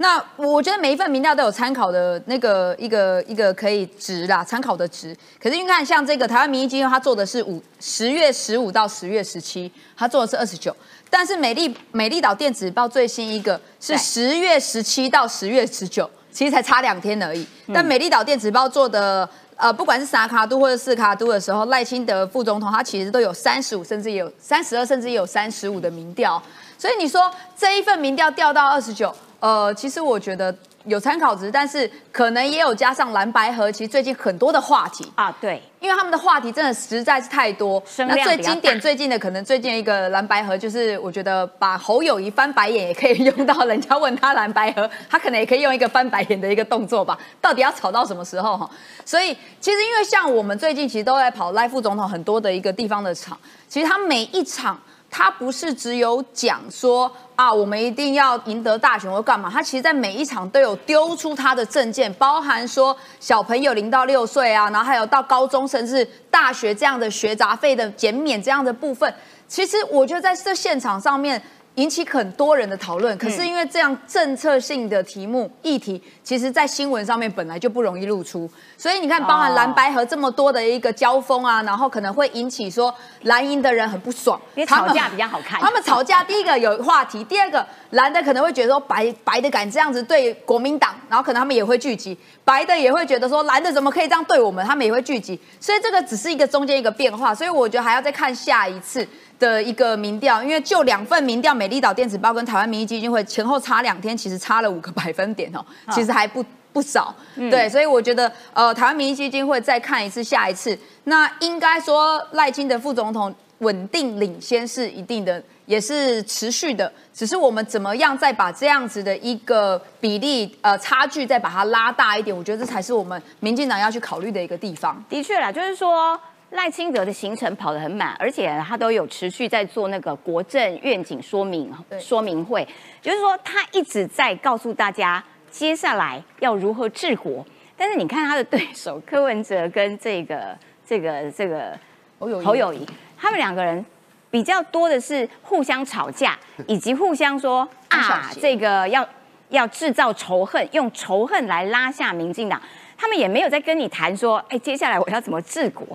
那我觉得每一份民调都有参考的那个一个一个可以值啦，参考的值。可是你看，像这个台湾民意基金，他做的是五十月十五到十月十七，他做的是二十九。但是美丽美丽岛电子报最新一个是十月十七到十月十九，其实才差两天而已。但美丽岛电子报做的呃，不管是萨卡都或者四卡都的时候，赖清德副总统他其实都有三十五，甚至有三十二，甚至也有三十五的民调。所以你说这一份民调掉到二十九。呃，其实我觉得有参考值，但是可能也有加上蓝白河。其实最近很多的话题啊，对，因为他们的话题真的实在是太多。那最经典、最近的可能最近一个蓝白河，就是我觉得把侯友谊翻白眼也可以 用到。人家问他蓝白河，他可能也可以用一个翻白眼的一个动作吧。到底要吵到什么时候哈？所以其实因为像我们最近其实都在跑赖副总统很多的一个地方的场，其实他每一场。他不是只有讲说啊，我们一定要赢得大选或干嘛？他其实，在每一场都有丢出他的证件，包含说小朋友零到六岁啊，然后还有到高中甚至大学这样的学杂费的减免这样的部分。其实，我觉得在这现场上面。引起很多人的讨论。可是因为这样政策性的题目议题，其实在新闻上面本来就不容易露出，所以你看，包含蓝白和这么多的一个交锋啊，然后可能会引起说蓝营的人很不爽，因为吵架比较好看。他们吵架，第一个有话题，第二个蓝的可能会觉得说白白的敢这样子对国民党，然后可能他们也会聚集；白的也会觉得说蓝的怎么可以这样对我们，他们也会聚集。所以这个只是一个中间一个变化，所以我觉得还要再看下一次。的一个民调，因为就两份民调，美丽岛电子报跟台湾民意基金会前后差两天，其实差了五个百分点哦，其实还不不少。对，所以我觉得，呃，台湾民意基金会再看一次，下一次，那应该说赖清德副总统稳定领先是一定的，也是持续的，只是我们怎么样再把这样子的一个比例呃差距再把它拉大一点，我觉得这才是我们民进党要去考虑的一个地方。的确啦，就是说。赖清德的行程跑得很满，而且他都有持续在做那个国政愿景说明说明会，就是说他一直在告诉大家接下来要如何治国。但是你看他的对手柯文哲跟这个这个这个侯友谊，他们两个人比较多的是互相吵架，以及互相说啊这个要要制造仇恨，用仇恨来拉下民进党。他们也没有在跟你谈说，哎，接下来我要怎么治国。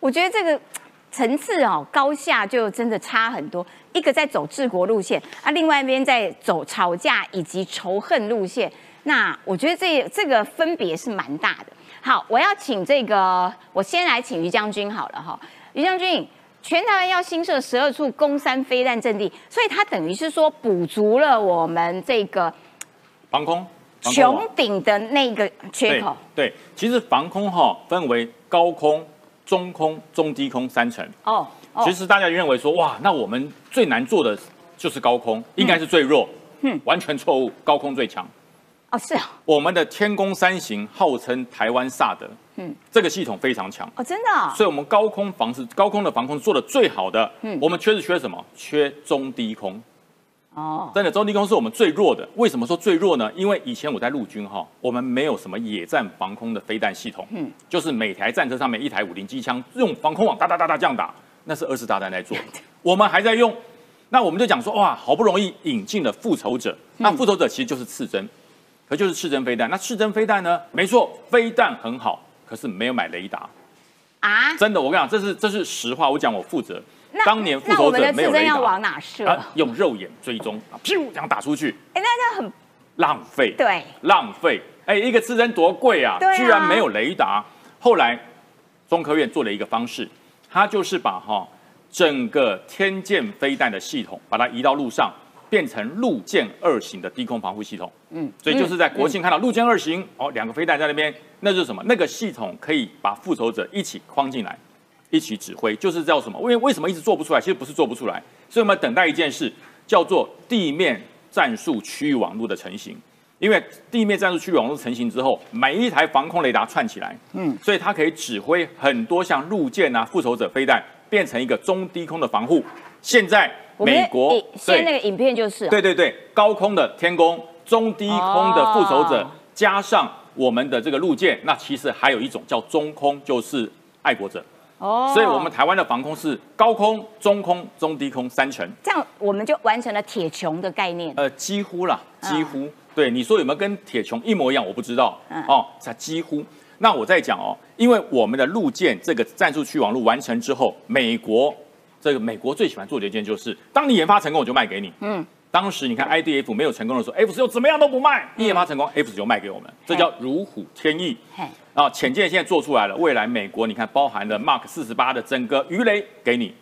我觉得这个 层次哦高下就真的差很多，一个在走治国路线啊，另外一边在走吵架以及仇恨路线。那我觉得这这个分别是蛮大的。好，我要请这个，我先来请于将军好了哈。于将军，全台湾要新设十二处攻山飞弹阵地，所以它等于是说补足了我们这个防空穹顶的那个缺口。对，其实防空哈分为高空。中空、中低空三层。哦，其实大家认为说哇，那我们最难做的就是高空，应该是最弱，嗯，完全错误，高空最强。哦，是啊，我们的天宫三型号称台湾萨德，嗯，这个系统非常强。哦，真的，所以我们高空防是高空的防空做的最好的，嗯，我们缺是缺什么？缺中低空。哦，真的，中低空是我们最弱的。为什么说最弱呢？因为以前我在陆军哈，我们没有什么野战防空的飞弹系统，嗯，就是每台战车上面一台五零机枪，用防空网哒哒哒哒这样打，那是二次大战在做。我们还在用，那我们就讲说哇，好不容易引进了复仇者，那复仇者其实就是刺针，可就是刺针飞弹。那刺针飞弹呢？没错，飞弹很好，可是没有买雷达啊！真的，我跟你讲，这是这是实话，我讲我负责。当年复仇者没有雷达，往哪射？用肉眼追踪，噗，这样打出去。哎，那这样很 浪费。对，浪费。哎，一个刺针多贵啊！居然没有雷达。后来中科院做了一个方式，它就是把哈整个天剑飞弹的系统，把它移到路上，变成陆舰二型的低空防护系统。嗯，所以就是在国庆看到陆舰二型，哦，两个飞弹在那边，那就是什么？那个系统可以把复仇者一起框进来。一起指挥就是叫什么？为为什么一直做不出来？其实不是做不出来，所以我们等待一件事，叫做地面战术区域网络的成型。因为地面战术区域网络成型之后，每一台防空雷达串起来，嗯，所以它可以指挥很多像陆舰啊、复仇者飞弹，变成一个中低空的防护。现在美国现那个影片就是对对对，高空的天宫、中低空的复仇者，加上我们的这个陆舰，那其实还有一种叫中空，就是爱国者。哦，所以我们台湾的防空是高空、中空、中低空三层，这样我们就完成了铁穹的概念。呃，几乎啦，几乎。对，你说有没有跟铁穹一模一样？我不知道。哦，才几乎。那我在讲哦，因为我们的陆舰这个战术区网络完成之后，美国这个美国最喜欢做的一件就是，当你研发成功，我就卖给你。嗯。当时你看 IDF 没有成功的时候，F 十六怎么样都不卖，一研发成功，F 十六卖给我们，这叫如虎添翼。啊，潜舰现在做出来了，未来美国你看包含了 Mark 四十八的整个鱼雷给你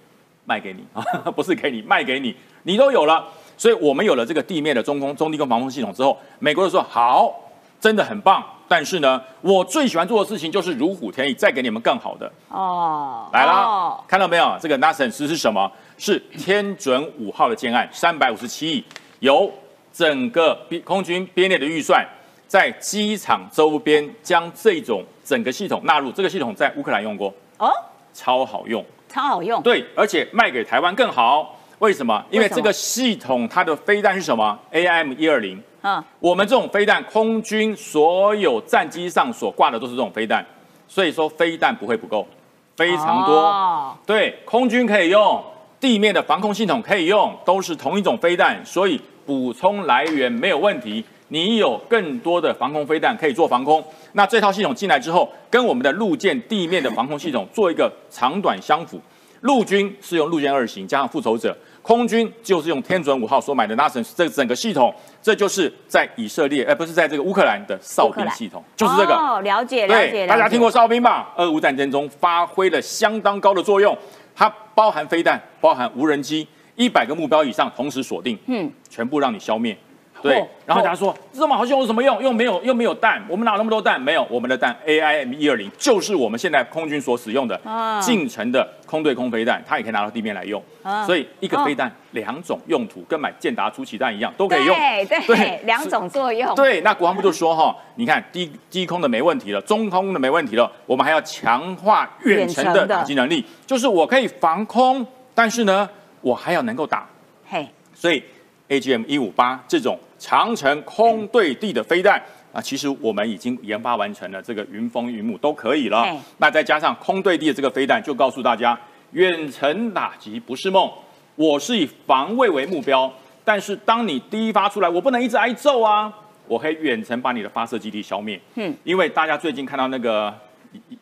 卖给你啊，不是给你卖给你，你都有了，所以我们有了这个地面的中空、中低空防空系统之后，美国就说好，真的很棒，但是呢，我最喜欢做的事情就是如虎添翼，再给你们更好的哦，来了，看到没有？这个 NASA 是是什么？是天准五号的建案，三百五十七亿，由整个空军编列的预算，在机场周边将这种整个系统纳入。这个系统在乌克兰用过哦，超好用，超好用。对，而且卖给台湾更好。为什么？因为这个系统它的飞弹是什么？AIM 一二零。嗯，我们这种飞弹，空军所有战机上所挂的都是这种飞弹，所以说飞弹不会不够，非常多。哦对，空军可以用。地面的防空系统可以用，都是同一种飞弹，所以补充来源没有问题。你有更多的防空飞弹可以做防空。那这套系统进来之后，跟我们的陆舰地面的防空系统做一个长短相符。陆军是用陆舰二型加上复仇者，空军就是用天准五号所买的 NASAMS 这整个系统，这就是在以色列，而不是在这个乌克兰的哨兵系统，就是这个。哦，了解了解。对，大家听过哨兵吧？俄乌战争中发挥了相当高的作用，它包含飞弹，包含无人机，一百个目标以上同时锁定，嗯，全部让你消灭。对，然后大家说这么好用有什么用？又没有又没有弹，我们哪那么多弹？没有，我们的弹 AIM 一二零就是我们现在空军所使用的近程的空对空飞弹，它也可以拿到地面来用。所以一个飞弹两种用途，跟买健达出奇蛋一样，都可以用。对对，两种作用。对，那国防部就说哈，你看低低空的没问题了，中空的没问题了，我们还要强化远程的打击能力，就是我可以防空，但是呢，我还要能够打。嘿，所以 AGM 一五八这种。长城空对地的飞弹啊，其实我们已经研发完成了，这个云峰、云母都可以了。那再加上空对地的这个飞弹，就告诉大家，远程打击不是梦。我是以防卫为目标，但是当你第一发出来，我不能一直挨揍啊，我可以远程把你的发射基地消灭。嗯，因为大家最近看到那个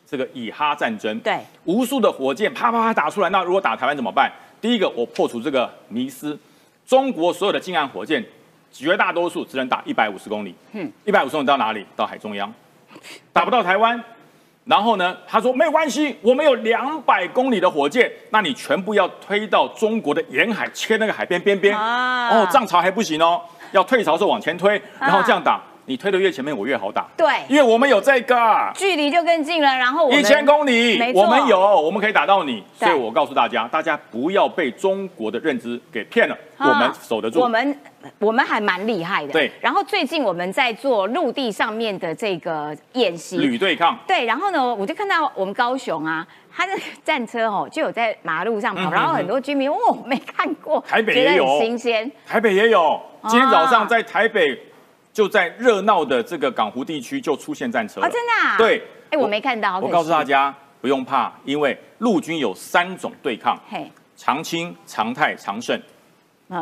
这个以哈战争，对，无数的火箭啪啪啪打出来，那如果打台湾怎么办？第一个，我破除这个迷思，中国所有的近岸火箭。绝大多数只能打一百五十公里，嗯，一百五十公里到哪里？到海中央，打不到台湾。然后呢，他说没有关系，我们有两百公里的火箭，那你全部要推到中国的沿海，切那个海边边边。哦，涨潮还不行哦，要退潮时候往前推，然后这样打。你推的越前面，我越好打。对，因为我们有这个距离就更近了。然后一千公里，我们有，我们可以打到你。所以我告诉大家，大家不要被中国的认知给骗了。我们守得住。我们我们还蛮厉害的。对。然后最近我们在做陆地上面的这个演习，旅对抗。对。然后呢，我就看到我们高雄啊，他的战车哦，就有在马路上跑，然后很多居民哦没看过，台北也有新鲜。台北也有，今天早上在台北。就在热闹的这个港湖地区就出现战车啊！真的？啊对，哎，我没看到。我告诉大家不用怕，因为陆军有三种对抗：嘿，长青、常泰、长胜。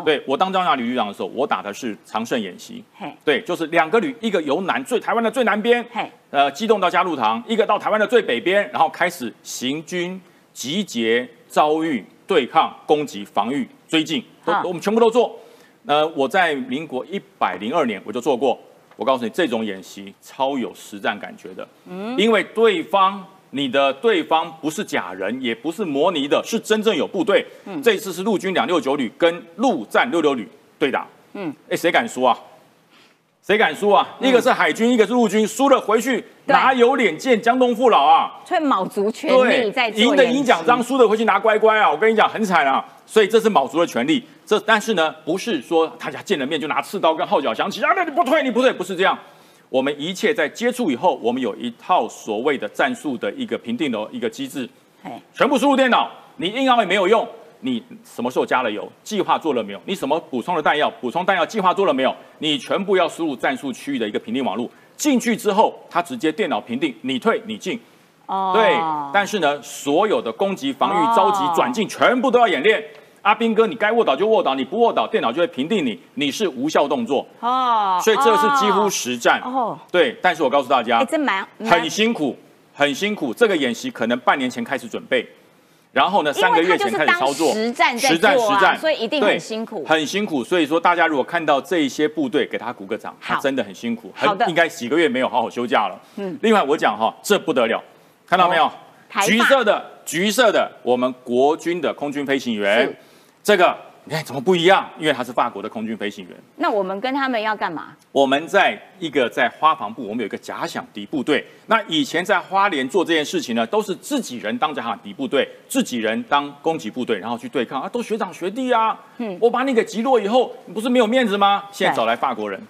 对我当张亚旅旅长的时候，我打的是长胜演习。嘿，对，就是两个旅，一个由南最台湾的最南边，嘿，呃，机动到嘉路塘；一个到台湾的最北边，然后开始行军、集结、遭遇、对抗、攻击、防御、追进，都我们全部都做。那我在民国一百零二年我就做过，我告诉你，这种演习超有实战感觉的，嗯，因为对方你的对方不是假人，也不是模拟的，是真正有部队。嗯，这次是陆军两六九旅跟陆战六六旅对打，嗯，哎，谁敢输啊？谁敢输啊？一个是海军，一个是陆军，输了回去哪有脸见江东父老啊？所以卯足全力在赢的赢奖章，输的回去拿乖乖啊！我跟你讲，很惨啊！所以这是卯足了全力。这但是呢，不是说大家见了面就拿刺刀跟号角响起啊！那你不退，你不退，不是这样。我们一切在接触以后，我们有一套所谓的战术的一个评定的一个机制，全部输入电脑，你硬要也没有用。你什么时候加了油？计划做了没有？你什么补充了弹药？补充弹药计划做了没有？你全部要输入战术区域的一个评定网络进去之后，它直接电脑评定你退你进。哦，对。但是呢，所有的攻击、防御、召集、转进，全部都要演练。阿兵哥，你该卧倒就卧倒，你不卧倒，电脑就会评定你你是无效动作。哦，所以这个是几乎实战。哦，对。但是我告诉大家，这蛮很辛苦，很辛苦。这个演习可能半年前开始准备。然后呢？三个月前开始操作，实战实战实战，所以一定很辛苦，很辛苦。所以说，大家如果看到这一些部队，给他鼓个掌，他真的很辛苦，很应该几个月没有好好休假了。嗯。另外，我讲哈，这不得了，看到没有？橘色的，橘色的，我们国军的空军飞行员，这个。你看怎么不一样？因为他是法国的空军飞行员。那我们跟他们要干嘛？我们在一个在花房部，我们有一个假想敌部队。那以前在花莲做这件事情呢，都是自己人当假想敌部队，自己人当攻击部队，然后去对抗啊，都学长学弟啊。嗯，我把你给击落以后，你不是没有面子吗？现在找来法国人，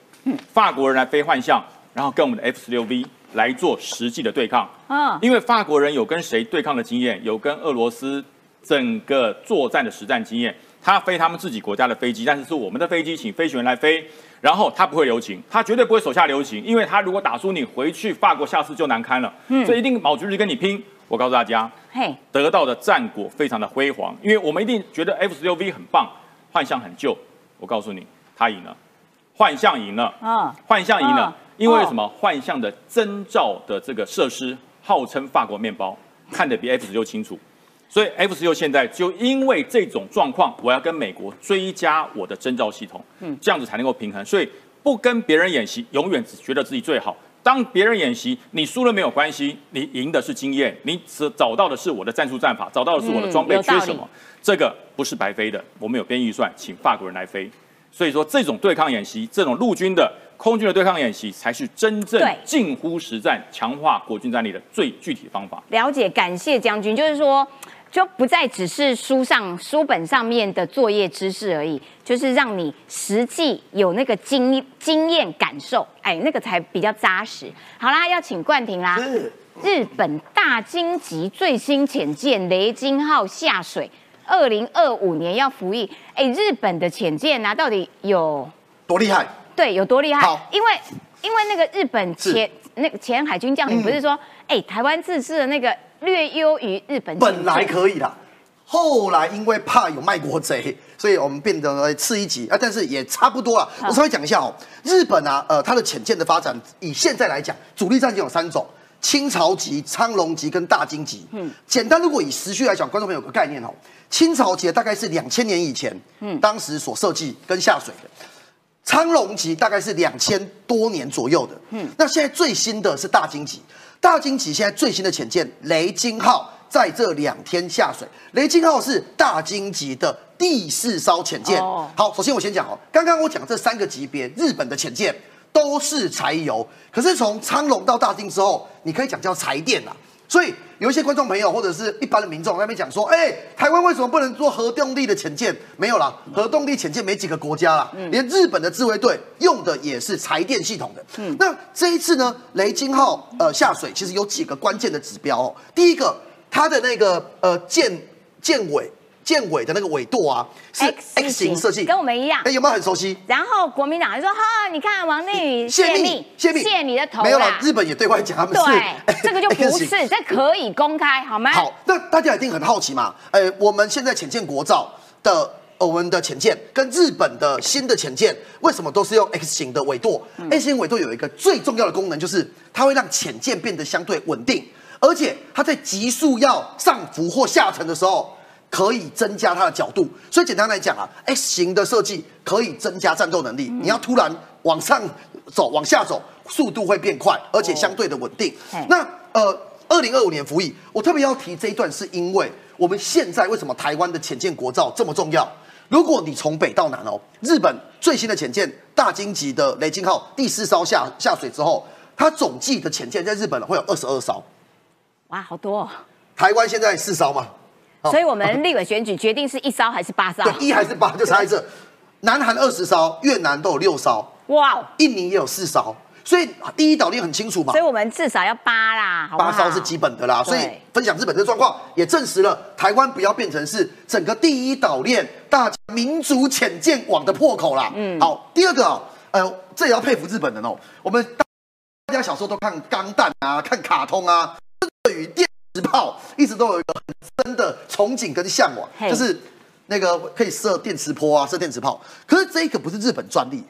法国人来飞幻象，然后跟我们的 F 十六 V 来做实际的对抗。啊，因为法国人有跟谁对抗的经验，有跟俄罗斯整个作战的实战经验。他飞他们自己国家的飞机，但是是我们的飞机，请飞行员来飞。然后他不会留情，他绝对不会手下留情，因为他如果打输你，回去法国下次就难堪了。嗯，所以一定卯足力跟你拼。我告诉大家，嘿，得到的战果非常的辉煌，因为我们一定觉得 F 十六 V 很棒，幻象很旧。我告诉你，他赢了，幻象赢了，嗯，幻象赢了嗯，因为什么？幻象的征兆的这个设施号称法国面包，看得比 F 十六清楚。所以 F 十六现在就因为这种状况，我要跟美国追加我的征兆系统，嗯，这样子才能够平衡。所以不跟别人演习，永远只觉得自己最好。当别人演习，你输了没有关系，你赢的是经验，你只找到的是我的战术战法，找到的是我的装备缺什么，这个不是白飞的。我们有编预算，请法国人来飞。所以说，这种对抗演习，这种陆军的、空军的对抗演习，才是真正近乎实战、强化国军战力的最具体方法。了解，感谢将军，就是说。就不再只是书上书本上面的作业知识而已，就是让你实际有那个经经验感受，哎，那个才比较扎实。好啦，要请冠廷啦。日本大鲸级最新潜舰雷金号下水，二零二五年要服役。哎，日本的潜舰啊，到底有多厉害？对，有多厉害？好因为因为那个日本前那个前海军将领不是说，哎、台湾自制的那个略优于日本，本来可以啦，后来因为怕有卖国贼，所以我们变得次一级啊，但是也差不多了。我稍微讲一下哦，日本啊，呃，它的潜舰的发展，以现在来讲，主力战舰有三种。清朝级、苍龙级跟大金级，嗯，简单如果以时序来讲，观众朋友有个概念哦，清朝级大概是两千年以前，嗯，当时所设计跟下水的，苍龙级大概是两千多年左右的，嗯，那现在最新的是大金级，大金级现在最新的潜舰雷金号在这两天下水，雷金号是大金级的第四艘潜舰。哦好，首先我先讲哦，刚刚我讲这三个级别，日本的潜舰都是柴油，可是从苍龙到大金之后，你可以讲叫柴电啦。所以有一些观众朋友或者是一般的民众在那边讲说，哎、台湾为什么不能做核动力的潜舰？没有啦，核动力潜舰没几个国家啦，连日本的自卫队用的也是柴电系统的。那这一次呢，雷金号呃下水其实有几个关键的指标哦。第一个，它的那个呃舰舰尾舰尾的那个尾舵啊是 X 型设计，跟我们一样哎、。有没有很熟悉？然后国民党就说：“哈，你看王内宇泄密密，泄密泄你的头没有了啦，。日本也对外讲他们是对，这个就不是，这可以公开好吗？好，那大家一定很好奇嘛？呃，我们现在潜舰国造的呃我们的潜舰跟日本的新的潜舰为什么都是用 X 型的尾舵、x 嗯型尾舵有一个最重要的功能，就是它会让潜舰变得相对稳定，而且它在急速要上浮或下沉的时候。可以增加它的角度，所以简单来讲啊，X 型的设计可以增加战斗能力。你要突然往上走、往下走，速度会变快，而且相对的稳定。那呃，二零二五年服役，我特别要提这一段，是因为我们现在为什么台湾的潜舰国造这么重要？如果你从北到南哦，日本最新的潜舰大金级的雷金号第四艘下下水之后，它总计的潜舰在日本会有二十二艘，哇，好多、哦。台湾现在四艘嘛，好所以我们立委选举决定是一烧还是八烧？对，一还是八就差在这。南韩二十烧，越南都有六烧，哇哦，印尼也有四烧，所以第一岛链很清楚嘛所以。我们至少要八啦？八艘是基本的啦，所以分享日本的状况，也证实了台湾不要变成是整个第一岛链大民族浅见网的破口啦。嗯，好，第二个哦，呃，这也要佩服日本人哦。我们大家小时候都看钢弹啊，看卡通啊，对于电磁炮一直都有一个很深的憧憬跟向往，就是那个可以射电磁波啊，射电磁炮。可是这个不是日本专利，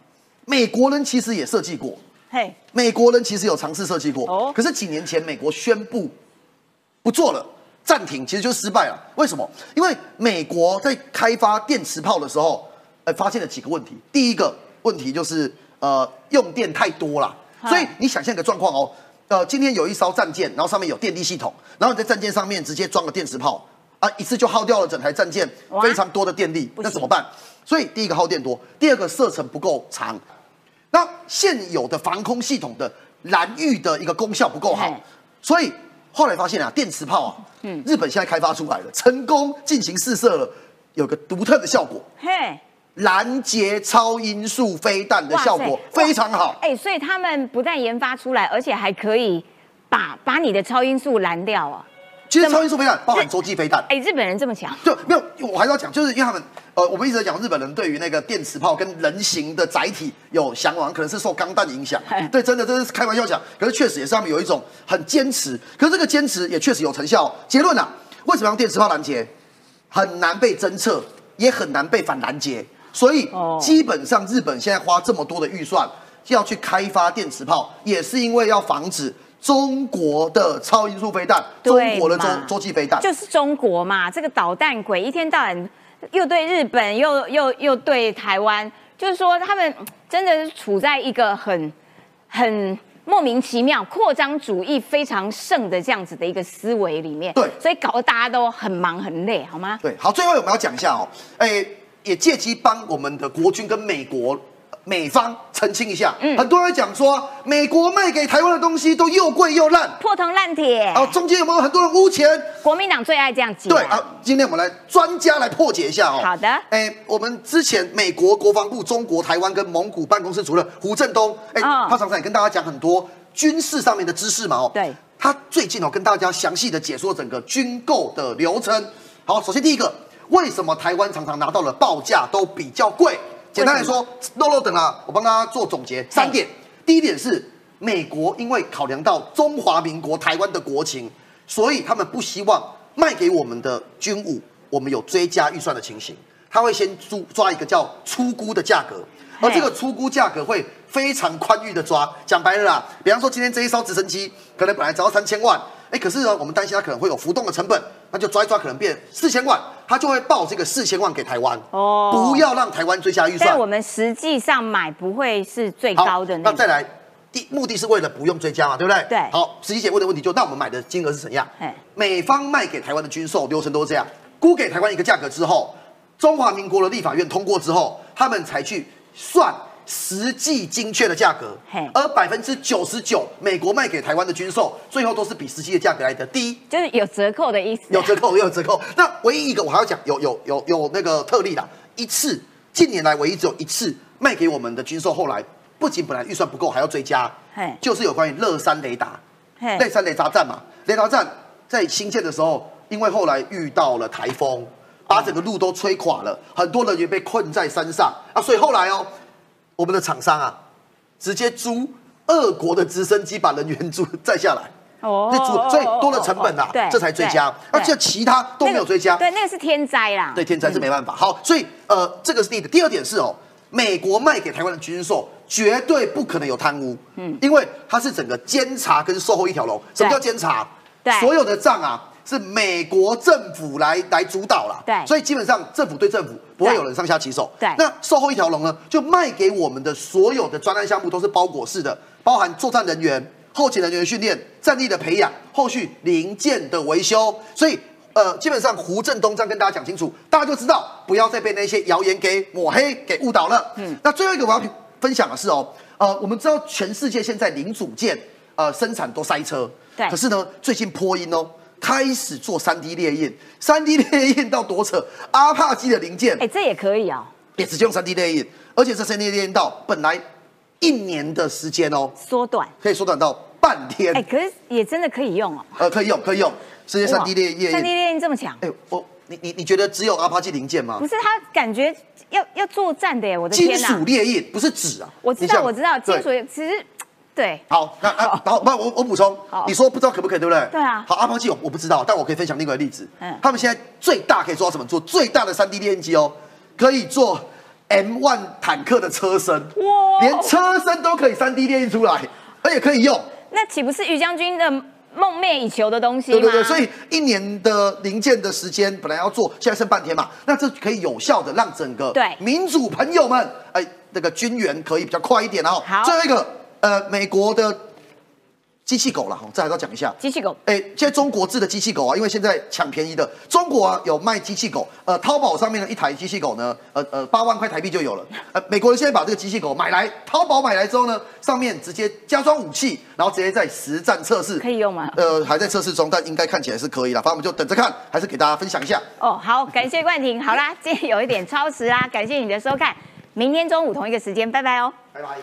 美国人其实也设计过。嘿，美国人其实有尝试设计过，哦可是几年前美国宣布不做了，暂停，其实就是失败了。为什么？因为美国在开发电磁炮的时候，呃，发现了几个问题。第一个问题就是呃，用电太多了，所以你想象一个状况哦，呃，今天有一艘战舰，然后上面有电力系统，然后你在战舰上面直接装了电磁炮，啊，一次就耗掉了整台战舰非常多的电力，那怎么办？所以第一个耗电多，第二个射程不够长，那现有的防空系统的蓝域的一个功效不够好，所以后来发现啊，电磁炮啊，嗯，日本现在开发出来了，成功进行试射了，有个独特的效果，嘿，拦截超音速飞弹的效果非常好。哎、所以他们不但研发出来，而且还可以把把你的超音速拦掉啊！其实超音速飞弹包含洲际飞弹，哎、日本人这么强，就没有，我还是要讲，就是因为他们，呃，我们一直在讲日本人对于那个电磁炮跟人形的载体有向往，可能是受钢弹影响。对，真的这是开玩笑讲，可是确实也是他们有一种很坚持，可是这个坚持也确实有成效。结论啊，为什么用电磁炮拦截？很难被侦测，也很难被反拦截，所以哦基本上日本现在花这么多的预算要去开发电磁炮，也是因为要防止中国的超音速飞弹、中国的洲际飞弹。就是中国嘛，这个捣蛋鬼一天到晚又对日本，又又又对台湾，就是说他们真的是处在一个很很莫名其妙、扩张主义非常盛的这样子的一个思维里面。对所以搞得大家都很忙很累，好吗？对，好，最后我们要讲一下哦，哎，也借机帮我们的国军跟美国。美方澄清一下，嗯很多人讲说美国卖给台湾的东西都又贵又烂，破铜烂铁。啊，中间有没有很多人污钱？国民党最爱这样讲。对啊，今天我们来专家来破解一下哦。好的哎，我们之前美国国防部中国台湾跟蒙古办公室主任胡振东，哎，嗯他常常也跟大家讲很多军事上面的知识嘛哦。对，他最近哦跟大家详细的解说整个军购的流程。好，首先第一个，为什么台湾常常拿到的报价都比较贵？简单来说，漏漏等啊，我帮大家做总结三点。第一点是美国因为考量到中华民国台湾的国情，所以他们不希望卖给我们的军武，我们有追加预算的情形，他会先抓抓一个叫出估的价格，而这个出估价格会非常宽裕的抓。讲白了啦，比方说今天这一艘直升机可能本来只要三千万，哎，可是呢，我们担心它可能会有浮动的成本，那就抓一抓，可能变四千万，他就会报这个四千万给台湾，哦不要让台湾追加预算但。我们实际上买不会是最高的那个。那再来，第目的是为了不用追加嘛，对不对？对好，实际姐问的问题就，那我们买的金额是怎样哎？美方卖给台湾的军售流程都是这样，估给台湾一个价格之后，中华民国的立法院通过之后，他们才去算。实际精确的价格，而百分之九十九美国卖给台湾的军售，最后都是比实际的价格来的低，就是有折扣的意思。有折扣，有折扣。那唯一一个我还要讲，有有有有那个特例啦，一次近年来唯一只有一次卖给我们的军售，后来不仅本来预算不够，还要追加，就是有关于乐山雷达，嘿。乐山雷达站嘛，雷达站在新建的时候，因为后来遇到了台风，把整个路都吹垮了，很多人也被困在山上。啊，所以后来哦，我们的厂商啊，直接租俄国的直升机把人员租载下来。哦那租，所以多了成本啊，对，这才追加。而且其他都没有追加，对，那个是天灾啦。对天灾是没办法。好，所以呃，这个是第一点。第二点是哦，美国卖给台湾的军售绝对不可能有贪污，嗯，因为它是整个监察跟售后一条龙。什么叫监察？对所有的账啊是美国政府来来主导了，对。所以基本上政府对政府不会有人上下其手，对。那售后一条龙呢，就卖给我们的所有的专案项目都是包裹式的，包含作战人员、后勤人员的训练、战力的培养、后续零件的维修，所以。呃，基本上胡振东这样跟大家讲清楚，大家就知道不要再被那些谣言给抹黑、给误导了。嗯，那最后一个我要分享的是哦，呃，我们知道全世界现在零组件呃生产都塞车，对。可是呢，最近波音哦开始做三 D 列印，三 D 列印到多扯，阿帕基的零件哎，这也可以哦，也直接用三 D 列印，而且这三 D 列印到本来一年的时间哦，缩短。可以缩短到半天哎，，可是也真的可以用哦。呃，可以用，可以用，直接三 D 列印三 D 印。列印这么强，哎，我你你你觉得只有阿帕基零件吗不？是他感觉要要作战的耶！我的金天哪！属裂印不是纸啊，我知道，我知道，金对属其实对好，那那然后不，我我补充好，你说不知道可不可以，对不对？对啊好，阿抛机我我不知道，但我可以分享另外一个例子。嗯他们现在最大可以做到什么？做最大的三 D 列印机哦，可以做 M1 坦克的车身，哇连车身都可以三 D 列印出来，而且可以用。那岂不是于将军的梦寐以求的东西吗？对对对，所以一年的零件的时间本来要做，现在剩半天嘛，那这可以有效的让整个对民主朋友们，哎，那个军援可以比较快一点哦。好最后一个，呃，美国的机器狗了，哈，这还是要讲一下。机器狗哎，现在中国制的机器狗啊，因为现在抢便宜的，中国啊有卖机器狗，呃，淘宝上面的一台机器狗呢，呃呃，八万块台币就有了。呃，美国人现在把这个机器狗买来，淘宝买来之后呢，上面直接加装武器，然后直接在实战测试，可以用吗？呃，还在测试中，但应该看起来是可以了。反正我们就等着看，还是给大家分享一下。哦，好，感谢冠廷。好啦，今天有一点超时啦，感谢你的收看，明天中午同一个时间，拜拜哦。拜拜。